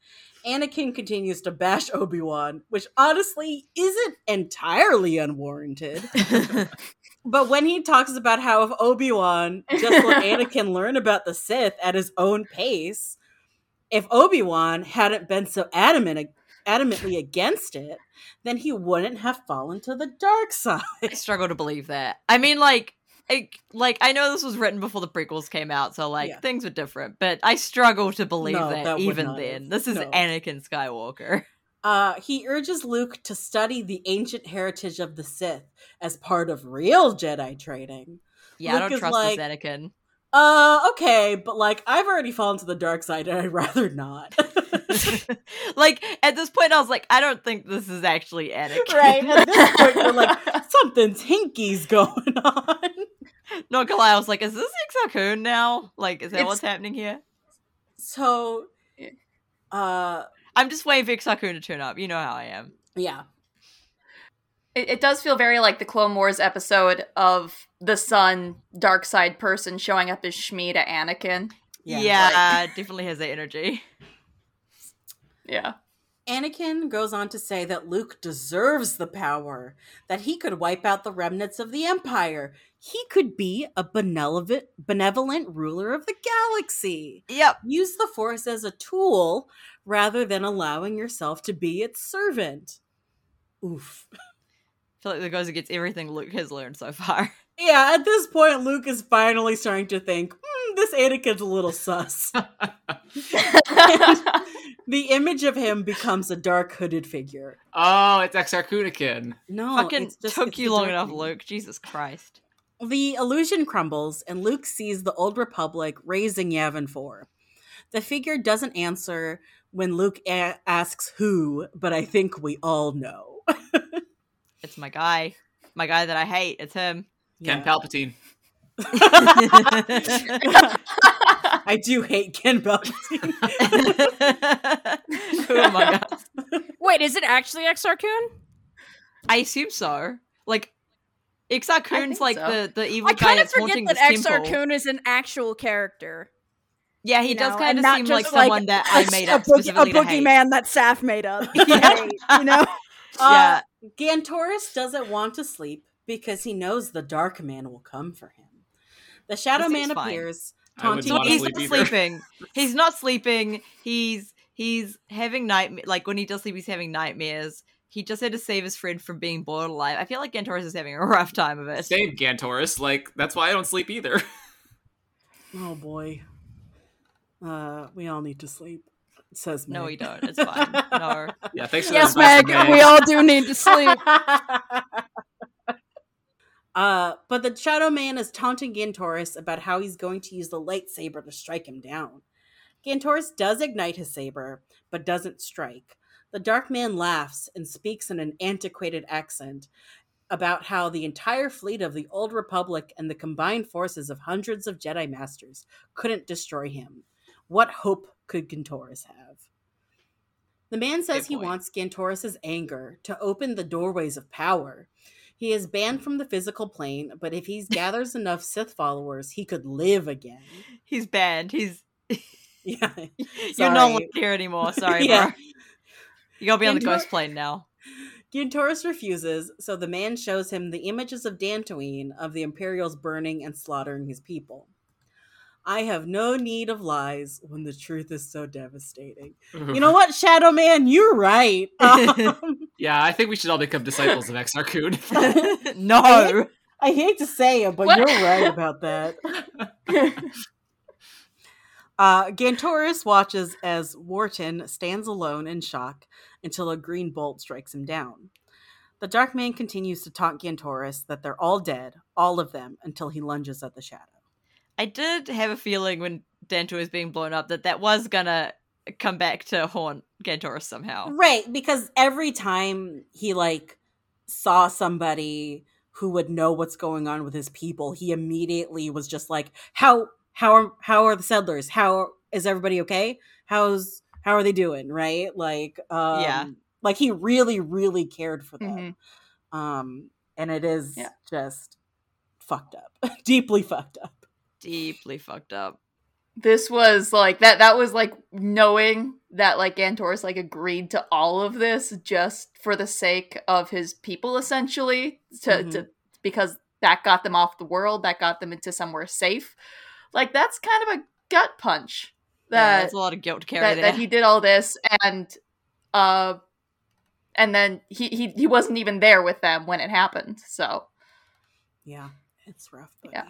Anakin continues to bash Obi Wan, which honestly isn't entirely unwarranted. But when he talks about how if Obi Wan just let Anakin learn about the Sith at his own pace, if Obi Wan hadn't been so adamant adamantly against it, then he wouldn't have fallen to the dark side. I struggle to believe that. I mean, like, I, like I know this was written before the prequels came out, so like Yeah. things were different. But I struggle to believe No, that, that even then. have. This is No. Anakin Skywalker. Uh, he urges Luke to study the ancient heritage of the Sith as part of real Jedi training. Yeah, Luke I don't trust like- this Anakin. Uh, okay, but like I've already fallen to the dark side and I'd rather not. like at this point, I was like, I don't think this is actually Anakin. right? At this point, you're like, something's hinky's going on. No, gonna I was like, is this Exar Kun now? Like, is that It's- what's happening here? So, uh, I'm just waiting for Exar Kun to turn up. You know how I am. yeah, It, it does feel very like the Clone Wars episode of the son, dark side person showing up as Shmi to Anakin. yeah. Yeah, definitely has that energy. Yeah. Anakin goes on to say that Luke deserves the power, that he could wipe out the remnants of the Empire. He could be a benevolent, benevolent ruler of the galaxy. Yep. Use the Force as a tool rather than allowing yourself to be its servant. Oof. I feel like that goes against everything Luke has learned so far. Yeah, at this point, Luke is finally starting to think, hmm, this Anakin's a little sus. the image of him becomes a dark hooded figure. oh, it's exarkunakin No, Fucking it's just, took it's you long enough, thing. Luke. Jesus Christ. The illusion crumbles, and Luke sees the Old Republic raising Yavin 4. The figure doesn't answer when Luke a- asks who, but I think we all know. It's my guy. My guy that I hate. It's him. Ken Yeah. Palpatine. I do hate Ken Palpatine. Who among us? Wait, is it actually Exar Kun? I assume so. Like, Exar Kun's like so. the, the evil I guy kind of that's forget haunting that this Exar temple. Kun is an actual character. Yeah, he you does know, kind of seem like someone that I made a, up boogie- specifically a to hate. boogeyman that Saf made up. Yeah. Hate, you know? Uh, Yeah. Gantoris doesn't want to sleep because he knows the Dark Man will come for him. The Shadow Man fine. appears, I taunting he's sleep not sleeping. He's not sleeping. He's he's having night like when he does sleep, he's having nightmares. He just had to save his friend from being boiled alive. I feel like Gantoris is having a rough time of it. Same Gantoris. Like that's why I don't sleep either. Oh boy. Uh, we all need to sleep, says Meg. No, we don't. It's fine. No. yeah, thanks for yes, that advice, Meg, we all do need to sleep. uh, but the Shadow Man is taunting Gantoris about how he's going to use the lightsaber to strike him down. Gantoris does ignite his saber, but doesn't strike. The Dark Man laughs and speaks in an antiquated accent about how the entire fleet of the Old Republic and the combined forces of hundreds of Jedi Masters couldn't destroy him. What hope could Gantoris have? The man says he wants Gantoris' anger to open the doorways of power. He is banned from the physical plane, but if he gathers enough Sith followers, he could live again. He's banned. He's Yeah. you're not Sorry. here anymore. Sorry, Yeah. bro. You gotta be on the ghost plane now. Gantoris refuses, so the man shows him the images of Dantooine of the Imperials burning and slaughtering his people. I have no need of lies when the truth is so devastating. You know what, Shadow Man? You're right. Um, Yeah, I think we should all become disciples of Exar Kun. no. I hate to say it, but What? you're right about that. Uh, Gantoris watches as Wharton stands alone in shock until a green bolt strikes him down. The Dark Man continues to taunt Gantoris that they're all dead, all of them, until he lunges at the shadow. I did have a feeling when Danto was being blown up that that was gonna come back to haunt Gantoris somehow. Right, because every time he like saw somebody who would know what's going on with his people, he immediately was just like, "How how are how are the settlers? How is everybody okay? How's how are they doing?" Right? Like, um, Yeah. like he really really cared for them. Mhm. Um, and it is Yeah. just fucked up, deeply fucked up. Deeply fucked up. this was like that that was like knowing that like Gantoris like agreed to all of this just for the sake of his people essentially to, Mhm. to because that got them off the world that got them into somewhere safe like that's kind of a gut punch yeah, that there's a lot of guilt to carry that, that he did all this and uh and then he, he he wasn't even there with them when it happened so Yeah, it's rough. Buddy. Yeah.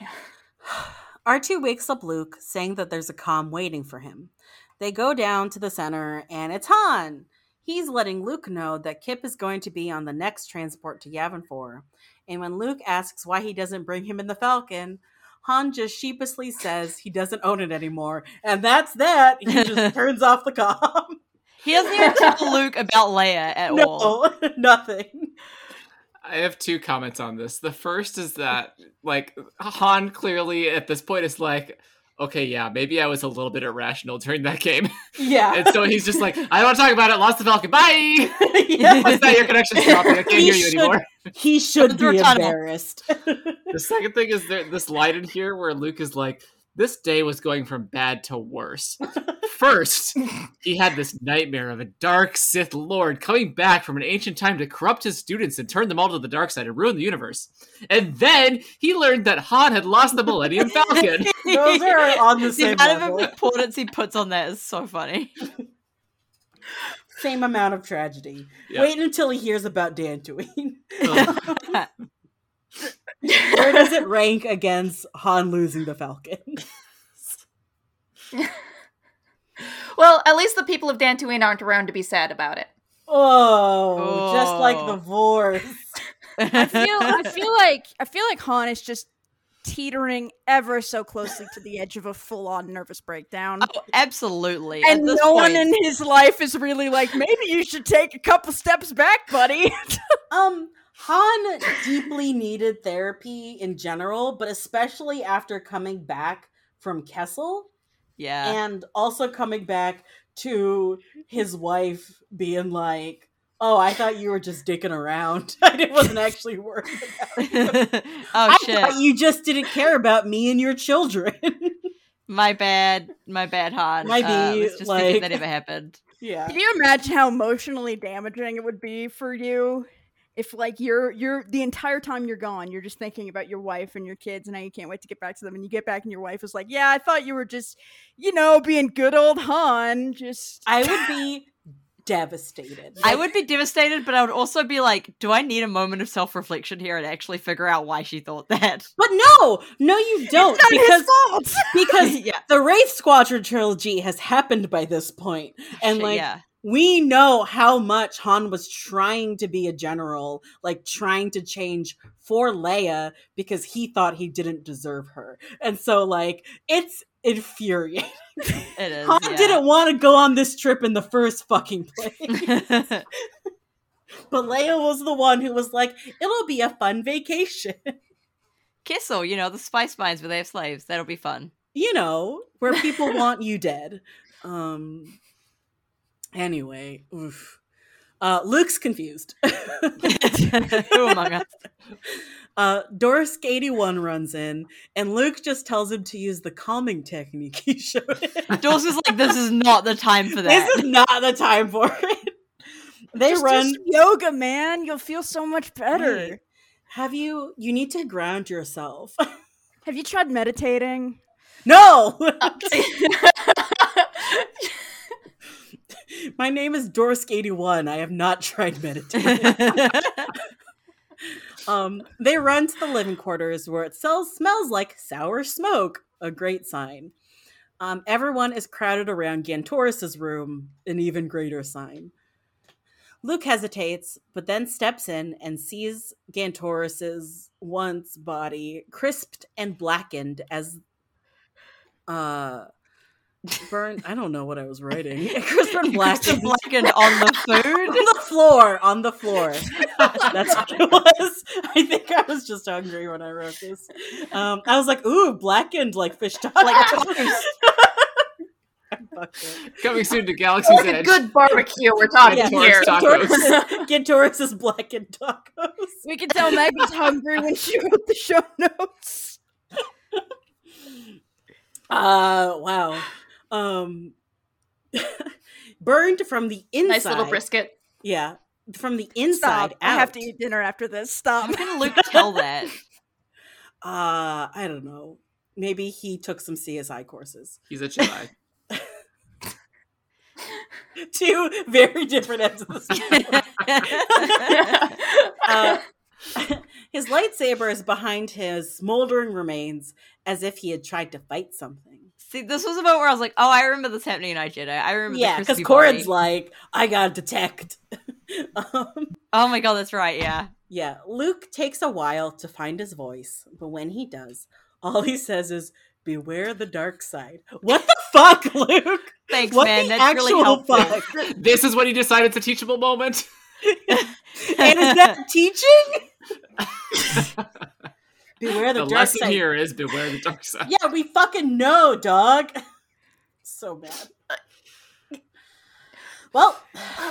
R2 wakes up Luke, saying that there's a comm waiting for him. They go down to the center, and it's Han. He's letting Luke know that Kip is going to be on the next transport to Yavin 4. And when Luke asks why he doesn't bring him in the Falcon, Han just sheepishly says he doesn't own it anymore. And that's that. He just turns off the comm. He doesn't even tell Luke about Leia at all. No, nothing. I have two comments on this. The first is that like Han clearly at this point is like, okay, yeah, maybe I was a little bit irrational during that game. Yeah. and so he's just like, I don't want to talk about it, lost the Falcon, bye! yeah. What's that? Your connection's dropping. I can't He hear you should- anymore. He should be embarrassed. The second thing is there this light in here where Luke is like, this day was going from bad to worse. First, he had this nightmare of a dark Sith Lord coming back from an ancient time to corrupt his students and turn them all to the dark side and ruin the universe. And then he learned that Han had lost the Millennium Falcon. Those are on the The same amount of level. importance he puts on that is so funny. Same amount of tragedy. Yeah. Wait until he hears about Dantooine. Where does it rank against Han losing the Falcon? well, at least the people of Dantooine aren't around to be sad about it. Oh, just like Oh. the Vorse. I feel I feel like I feel like Han is just teetering ever so closely to the edge of a full on nervous breakdown. Oh, absolutely. and no this one in his life is really like, maybe you should take a couple steps back, buddy. Um, Han deeply needed therapy in general, but especially after coming back from Kessel Yeah. and also coming back to his wife being like, "Oh, I thought you were just dicking around. I wasn't actually worried about you. oh I shit. thought you just didn't care about me and your children." My bad. My bad, Han. Might Uh, be, just like- think that never happened. yeah. Can you imagine how emotionally damaging it would be for you if like you're you're the entire time you're gone, you're just thinking about your wife and your kids and how you can't wait to get back to them and you get back and your wife is like, "Yeah, I thought you were just, you know, being good old Han, just I would be devastated. I would be devastated, but I would also be like, do I need a moment of self reflection here and actually figure out why she thought that? But no, no, you don't not because his fault." because yeah. the Wraith Squadron trilogy has happened by this point, and Shit, like yeah. We know how much Han was trying to be a general, like trying to change for Leia because he thought he didn't deserve her, and so like it's infuriating. It is. Han yeah. didn't want to go on this trip in the first fucking place. But Leia was the one who was like, it'll be a fun vacation. Kessel, you know, the spice mines where they have slaves. That'll be fun. you know, where people want you dead. Um anyway, oof. Uh Luke's confused. Who among us? uh Dorsk 81 runs in and Luke just tells him to use the calming technique he showed him. Jules is like, this is not the time for that. This is not the time for it. They Just run do yoga, man. You'll feel so much better. Hey, Have you you need to ground yourself. Have you tried meditating? no. My name is Dorsk81. I have not tried meditating. Um, they run to the living quarters where it sells, smells like sour smoke, a great sign. Um, everyone is crowded around Gantoris's room, an even greater sign. Luke hesitates, but then steps in and sees Gantoris's once body crisped and blackened as uh burned. I don't know what I was writing. Crisped and Black blackened blackened on the food, on the floor, on the floor. That's what it was. I think I was just hungry when I wrote this. Um, I was like, ooh, blackened like fish tacos. Like toast. I fucked it. Coming soon to Galaxy's Like a Edge. good barbecue we're talking Yeah, here. Taurus tacos. Get Gantoris is blackened tacos. We can tell Meg was hungry when she wrote the show notes. Uh, wow. Um, burned from the inside. nice little brisket. Yeah, from the inside Stop. out. I have to eat dinner after this. Stop. How can Luke tell that? Uh, I don't know. Maybe he took some CSI courses. He's a Jedi. Two very different ends of the spectrum. Uh, his lightsaber is behind his smoldering remains as if he had tried to fight something. See, this was about where I was like, oh, I remember this happening in I Jedi. I remember Yeah, because crispy Corran's like, I gotta detect. um, Oh my god, that's right, yeah. yeah, Luke takes a while to find his voice, but when he does, all he says is, Beware the dark side. What the fuck, Luke? Thanks, What man. the That's really actual helpful. fuck? this is when he decided it's a teachable moment. and is that teaching? Beware the, The dark lesson side. here is beware the dark side. Yeah, we fucking know, dog. so bad. Well,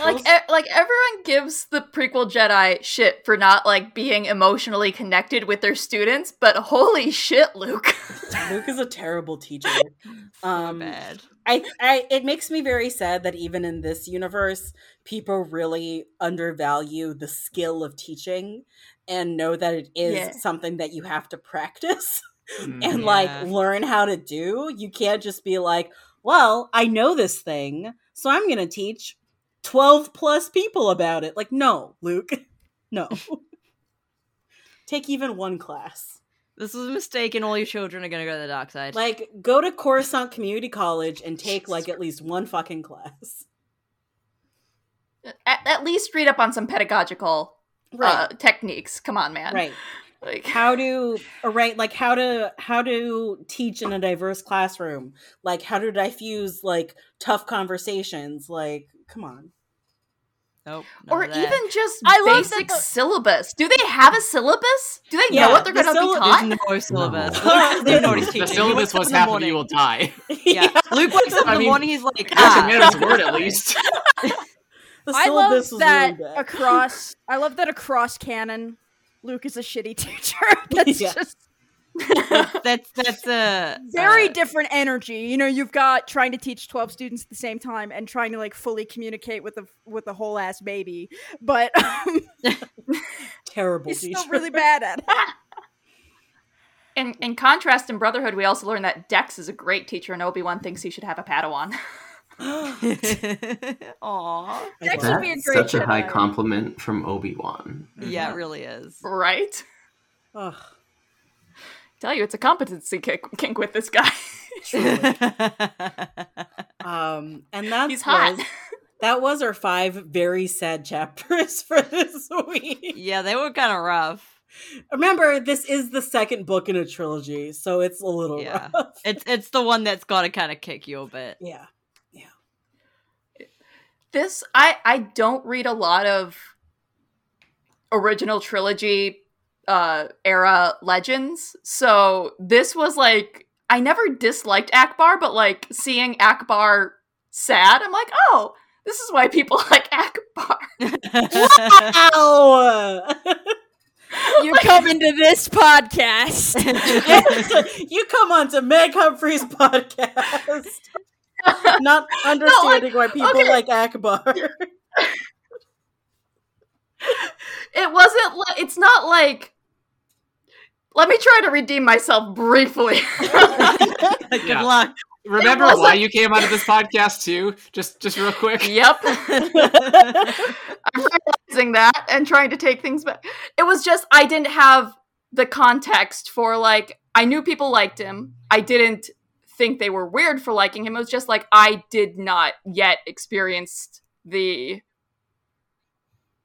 like e- like everyone gives the prequel Jedi shit for not like being emotionally connected with their students, but holy shit, Luke. Luke is a terrible teacher. So Um, bad. I, I, it makes me very sad that even in this universe, people really undervalue the skill of teaching and know that it is Yeah. something that you have to practice Mm. and like learn how to do. You can't just be like, well, I know this thing, so I'm going to teach 12 plus people about it. Like, no, Luke. No. take even one class. This was a mistake, and all your children are gonna go to the dark side. Like, go to Coruscant Community College and take like at least one fucking class. At, at least read up on some pedagogical uh, techniques. Come on, man. right. Like How to uh, right like how to how to teach in a diverse classroom. Like how to diffuse like tough conversations. Like, come on. nope. or even just I love basic the- syllabus. Do they have a syllabus? Do they Yeah, know what they're the going to sylla- be There's taught? no syllabus. No. Luke doesn't know what he's The teaching. He syllabus was in half of you will die. Yeah, Luke wakes up I in the mean, morning. He's like, That's a ah, man's word, at least. The I love was that really across. I love that across canon, Luke is a shitty teacher. That's Yeah. just that's that's a very uh, different energy. You know, you've got trying to teach twelve students at the same time and trying to like fully communicate with the with the whole ass baby, but um, Terrible he's teacher. still really bad at it. In, in contrast, in Brotherhood, we also learned that Dex is a great teacher, and Obi Wan thinks he should have a Padawan. Aw. Dex Wow. would be a That's great such a high Jedi. compliment from Obi Wan. Yeah, it really is. right? Ugh. Tell you, it's a competency kick, kink with this guy. Um, and that He's hot. was that was our five very sad chapters for this week. yeah, they were kind of rough. Remember, this is the second book in a trilogy, so it's a little Yeah. rough. It's it's the one that's got to kind of kick you a bit. Yeah. This I I don't read a lot of original trilogy uh era legends. So this was like I never disliked Ackbar, but like seeing Ackbar sad, I'm like, "Oh, this is why people like Ackbar." Ow! You come into this podcast. you come on to Meg Humphrey's podcast, not understanding why people okay. like Ackbar. it wasn't li- it's not like let me try to redeem myself briefly. Good Yeah. luck. Remember why you came out of this podcast too? Just just real quick. yep. I'm realizing that and trying to take things back. It was just I didn't have the context for like I knew people liked him. I didn't think they were weird for liking him. It was just like I did not yet experienced the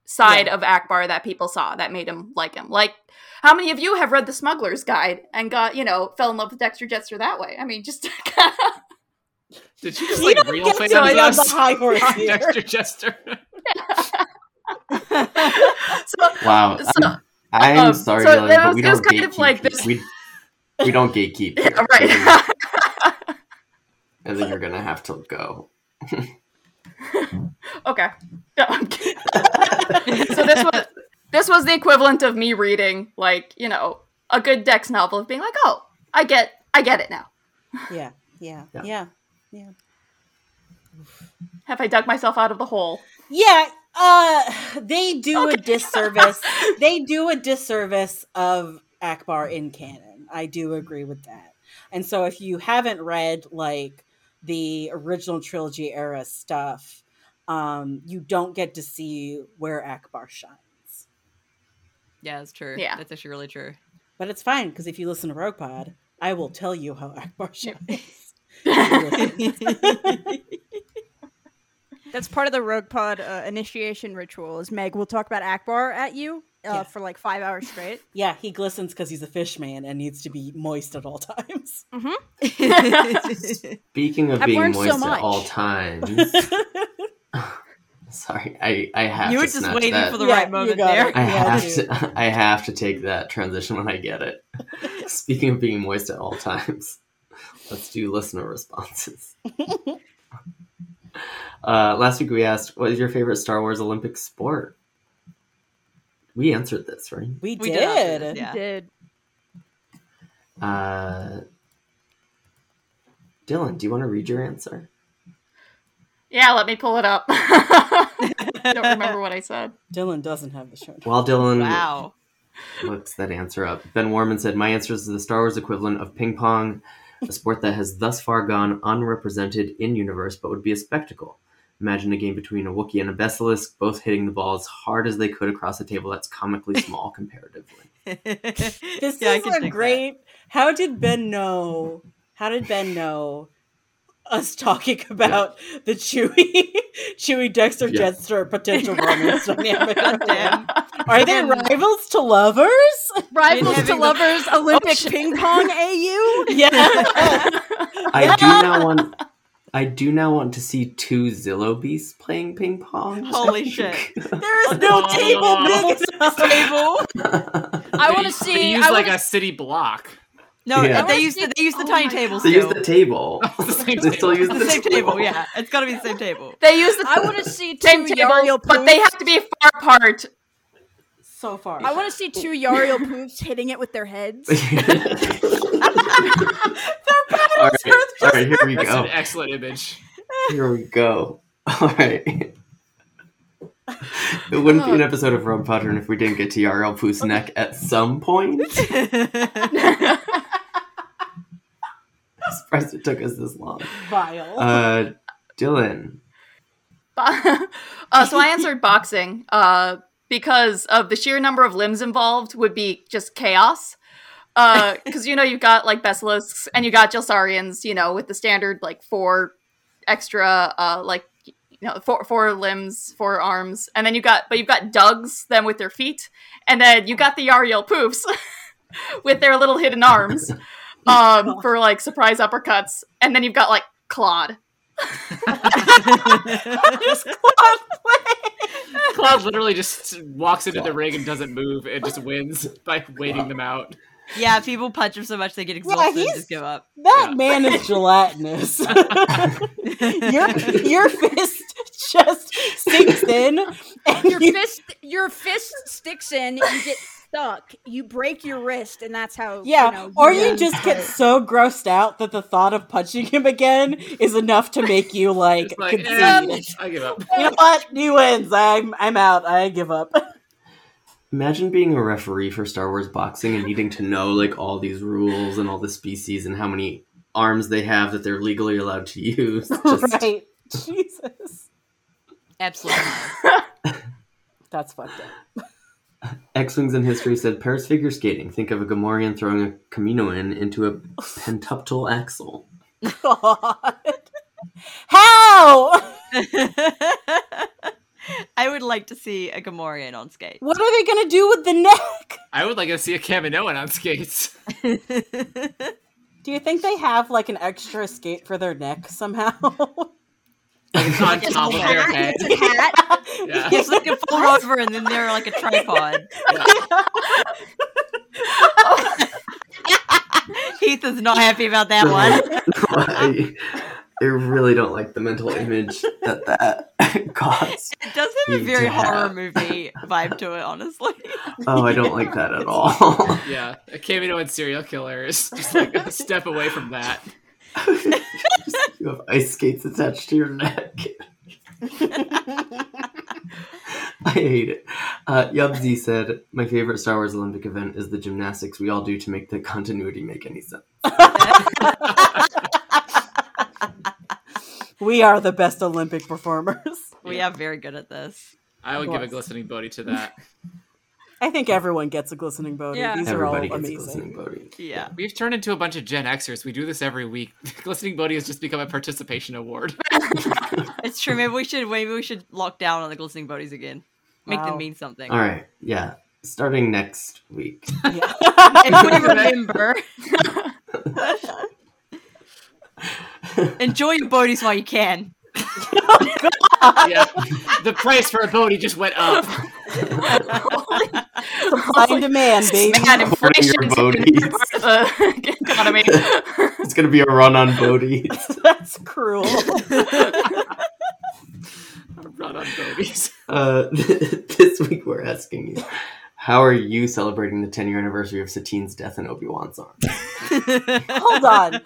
side Yeah. of Ackbar that people saw that made him like him. Like how many of you have read the Smuggler's Guide and got, you know, fell in love with Dexter Jettster that way? I mean, just Did you just We like don't real get fan to be on us? the high horse. Dexter Jester. so Wow. So, I'm, I'm um, sorry, so Dylan, but was- we don't kind of gatekeep. like this- We, we don't gatekeep. here. right. I think you're gonna have to go. okay. No, I'm kidding. so this was this was the equivalent of me reading like you know a good Dex novel of being like, oh, I get I get it now. Yeah, yeah, Yeah. yeah, yeah. Have I dug myself out of the hole? Yeah, uh they do a disservice. they do a disservice of Ackbar in canon. I do agree with that. And so if you haven't read like the original trilogy era stuff, um you don't get to see where Ackbar shines. Yeah, that's true. Yeah. that's actually really true. But it's fine because if you listen to Rogue Pod, I will tell you how Ackbar shines. That's part of the Rogue Pod uh, initiation ritual. Is Meg will talk about Ackbar at you uh, Yeah. for like five hours straight. yeah, he glistens because he's a fish man and needs to be moist at all times. Speaking of I've being learned so moist at all times. sorry, I, I have you to were just snatch waiting that. for the Yeah, right moment there. it. I Yeah, have dude. to I have to take that transition when I get it. Speaking of being moist at all times, let's do listener responses. uh, last week we asked, "What is your favorite Star Wars Olympic sport?" We answered this, right? We, We did. did answer this, yeah. Did Uh, Dylan, do you want to read your answer? Yeah, let me pull it up. I don't remember what I said. Dylan doesn't have the show. While Dylan Wow. looks that answer up, Ben Warman said, "My answer is the Star Wars equivalent of ping pong, a sport that has thus far gone unrepresented in universe, but would be a spectacle. Imagine a game between a Wookiee and a Besalisk, both hitting the ball as hard as they could across a table that's comically small comparatively. This Yeah, I is can a dig that. great. How did Ben know? How did Ben know us talking about the Chewie, Chewie Dexter Yeah. Jettster potential romance dynamic? Are they And- rivals to lovers? Rivals to lovers, oh, Olympic shit. ping pong AU. Yeah. I do not want. I do now want to see two Zillo beasts playing ping pong. Holy shit. There is no oh. table big enough. Table. I want to see. They see. use I like wanna a city block. No, Yeah. they use the they use the Oh tiny my tables they too. use the table. the same they still use the the same table, yeah. It's gotta be the same table. They use the I want to see two same table, Yarael but they have to be far apart. So far. I want to see two Yarael poofs hitting it with their heads. All right, all right, here we That's go. an excellent image. Here we go. All right. It wouldn't be an episode of Rogue Podron if we didn't get to Yarael Poof's neck at some point. I'm surprised it took us this long. Vile. Uh, Dylan. uh, so I answered boxing uh, because of the sheer number of limbs involved would be just chaos. Because you know you've got like Besalisks and you got Jelsarians, you know, with the standard like four extra uh, like you know four four limbs, four arms, and then you got but you've got Dugs them with their feet, and then you got the Yarael poofs with their little hidden arms um, for like surprise uppercuts, and then you've got like Claude. Just Claude. Claude literally just walks into the ring and doesn't move and just wins by waiting them out. Yeah, people punch him so much they get exhausted and just give up. That Yeah. man is gelatinous. your your fist just sinks in, and Your you, fist, your fist sticks in. You get stuck. You break your wrist, and that's how. yeah, you know, or you you lose just get so grossed out that the thought of punching him again is enough to make you like, It's like, concede. eh, I give up. you know what? He wins. I'm I'm out. I give up. Imagine being a referee for Star Wars boxing and needing to know like all these rules and all the species and how many arms they have that they're legally allowed to use. Just, right? Jesus, Absolutely. that's fucked up. X-Wings in history said Paris figure skating. Think of a Gamorrean throwing a Kaminoan into a pentuptal axle. God. How? I would like to see a Gamorrean on skates. What are they gonna do with the neck? I would like to see a Kaminoan on skates. Do you think they have like an extra skate for their neck somehow? Like on top of their head. Hat. Yeah. yes, they can fold over and then they're like a tripod. Heath is not happy about that one. I, I really don't like the mental image that that caused. It does have a very horror have. movie vibe to it, honestly. Oh, I don't like that at all. Yeah, a Kaminoan serial killer is just like a step away from that. you have ice skates attached to your neck. I hate it. Uh, Yubsy said, My favorite Star Wars Olympic event is the gymnastics we all do to make the continuity make any sense. we are the best Olympic performers. We are very good at this. I would give a glistening body to that. I think everyone gets a glistening body. Yeah. These Everybody are all gets a amazing. glistening Bodhi. Yeah. We've turned into a bunch of Gen Xers. We do this every week. glistening body has just become a participation award. It's true. Maybe we should maybe we should lock down on the glistening bodies again. Make Wow. them mean something. All right, yeah. Starting next week. If we remember. Enjoy your bodies while you can. yeah. The price for a Bodhi just went up. Supply and demand, baby. Man, Hoarding your inflation part of the economy. It's gonna be a run on Bodhies. That's cruel. a Run on Bodhies. Uh, this week we're asking you, how are you celebrating the 10 year anniversary of Satine's death in Obi Wan's arms? Hold on.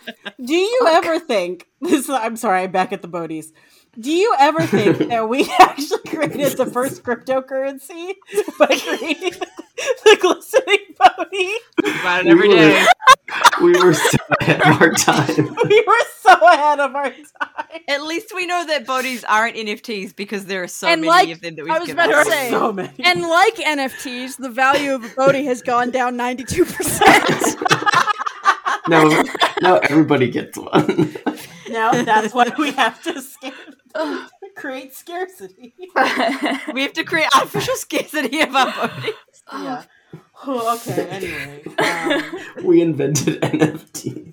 Do you ever think this? I'm sorry. I'm back at the Bodhies. Do you ever think that we actually created the first cryptocurrency by creating the glistening Bodhi? About it every We were- We were so ahead of our time. We were so ahead of our time. At least we know that bodies aren't NFTs because there are so And many like- of them that we've I was given about to out. There are say, so many. And like NFTs, the value of a body has gone down 92%. No, no, everybody gets one. now that's why we have to sca- create scarcity. We have to create artificial scarcity of our bodies. yeah. Oh, okay. Anyway, um, we invented NFT.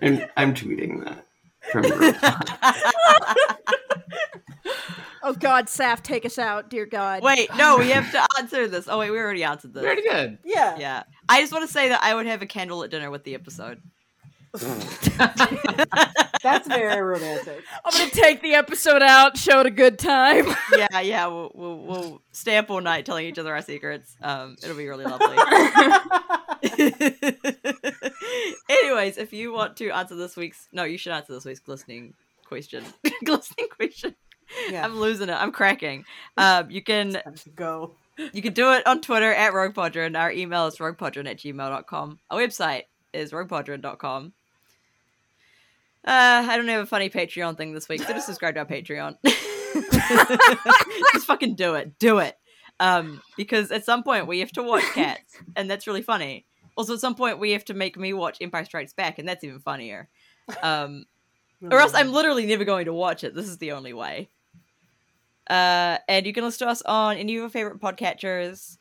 I'm, I'm tweeting that from oh god, Saf, take us out, dear god. Wait, no, we have to answer this. Oh wait, we already answered this. Very good. yeah. Yeah. I just want to say that I would have a candle at dinner with the episode. That's very romantic. I'm gonna take the episode out, show it a good time. yeah, yeah, we'll, we'll, we'll stay up all night telling each other our secrets. Um, it'll be really lovely. Anyways, if you want to answer this week's, no, you should answer this week's glistening question. glistening question. yeah. I'm losing it. I'm cracking. Um, you can go. you can do it on Twitter at Rogue RoguePodron. Our email is roguepodron at gmail.com. Our website is roguepodron.com. Uh, I don't have a funny Patreon thing this week, so just subscribe to our Patreon. just fucking do it. Do it. Um, because at some point we have to watch Cats, and that's really funny. Also, at some point we have to make me watch Empire Strikes Back, and that's even funnier. Um, or else I'm literally never going to watch it. This is the only way. Uh, and you can listen to us on any of your favorite podcatchers.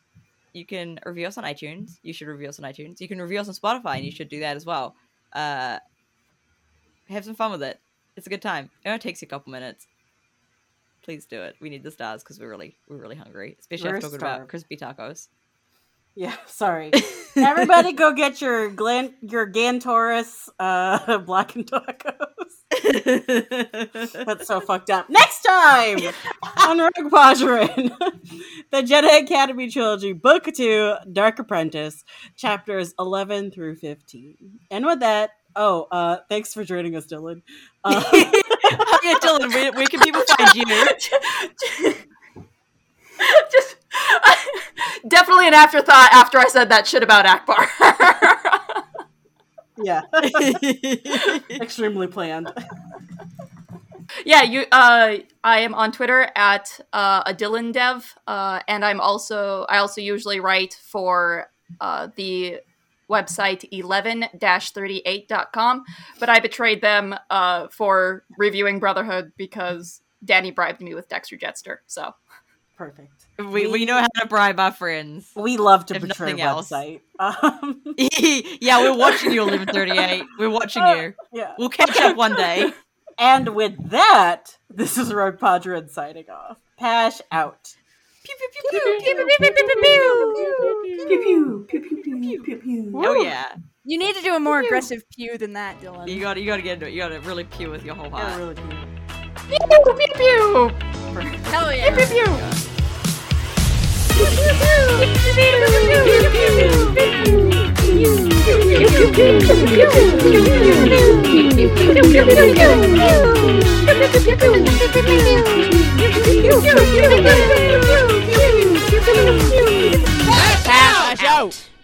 You can review us on iTunes. You should review us on iTunes. You can review us on Spotify, and you should do that as well. Uh, have some fun with it. It's a good time. It only takes you a couple minutes. Please do it. We need the stars because we're really we're really hungry, especially We're after talking about crispy tacos. Yeah, sorry. Everybody go get your Glen your Gantoris uh blackened tacos. That's so fucked up. Next time on Rogue Podron, the Jedi Academy trilogy, Book Two, Dark Apprentice, chapters eleven through fifteen. And with that, oh, uh, thanks for joining us, Dylan. Uh, yeah, Dylan, where, where can people find you? Just definitely an afterthought after I said that shit about Ackbar. yeah, extremely planned. yeah, you. Uh, I am on Twitter at uh, a Dylan Dev, uh, and I'm also I also usually write for uh, the website 11-38.com but i betrayed them uh, for reviewing brotherhood because danny bribed me with Dexter Jettster so Perfect. We, we, we know how to bribe our friends. We love to betray website. Um. yeah, we're watching you, Eleven Thirty Eight. We're watching uh, you. Yeah, we'll catch up one day. And with that, this is Rogue Podron signing off. Pash out. Oh yeah. You need to do a more aggressive pew than that, Dylan. You got you got to get into it. You got to really pew with your whole heart. Pew pew pew. Hell yeah. Pew pew pew. That's how I shout.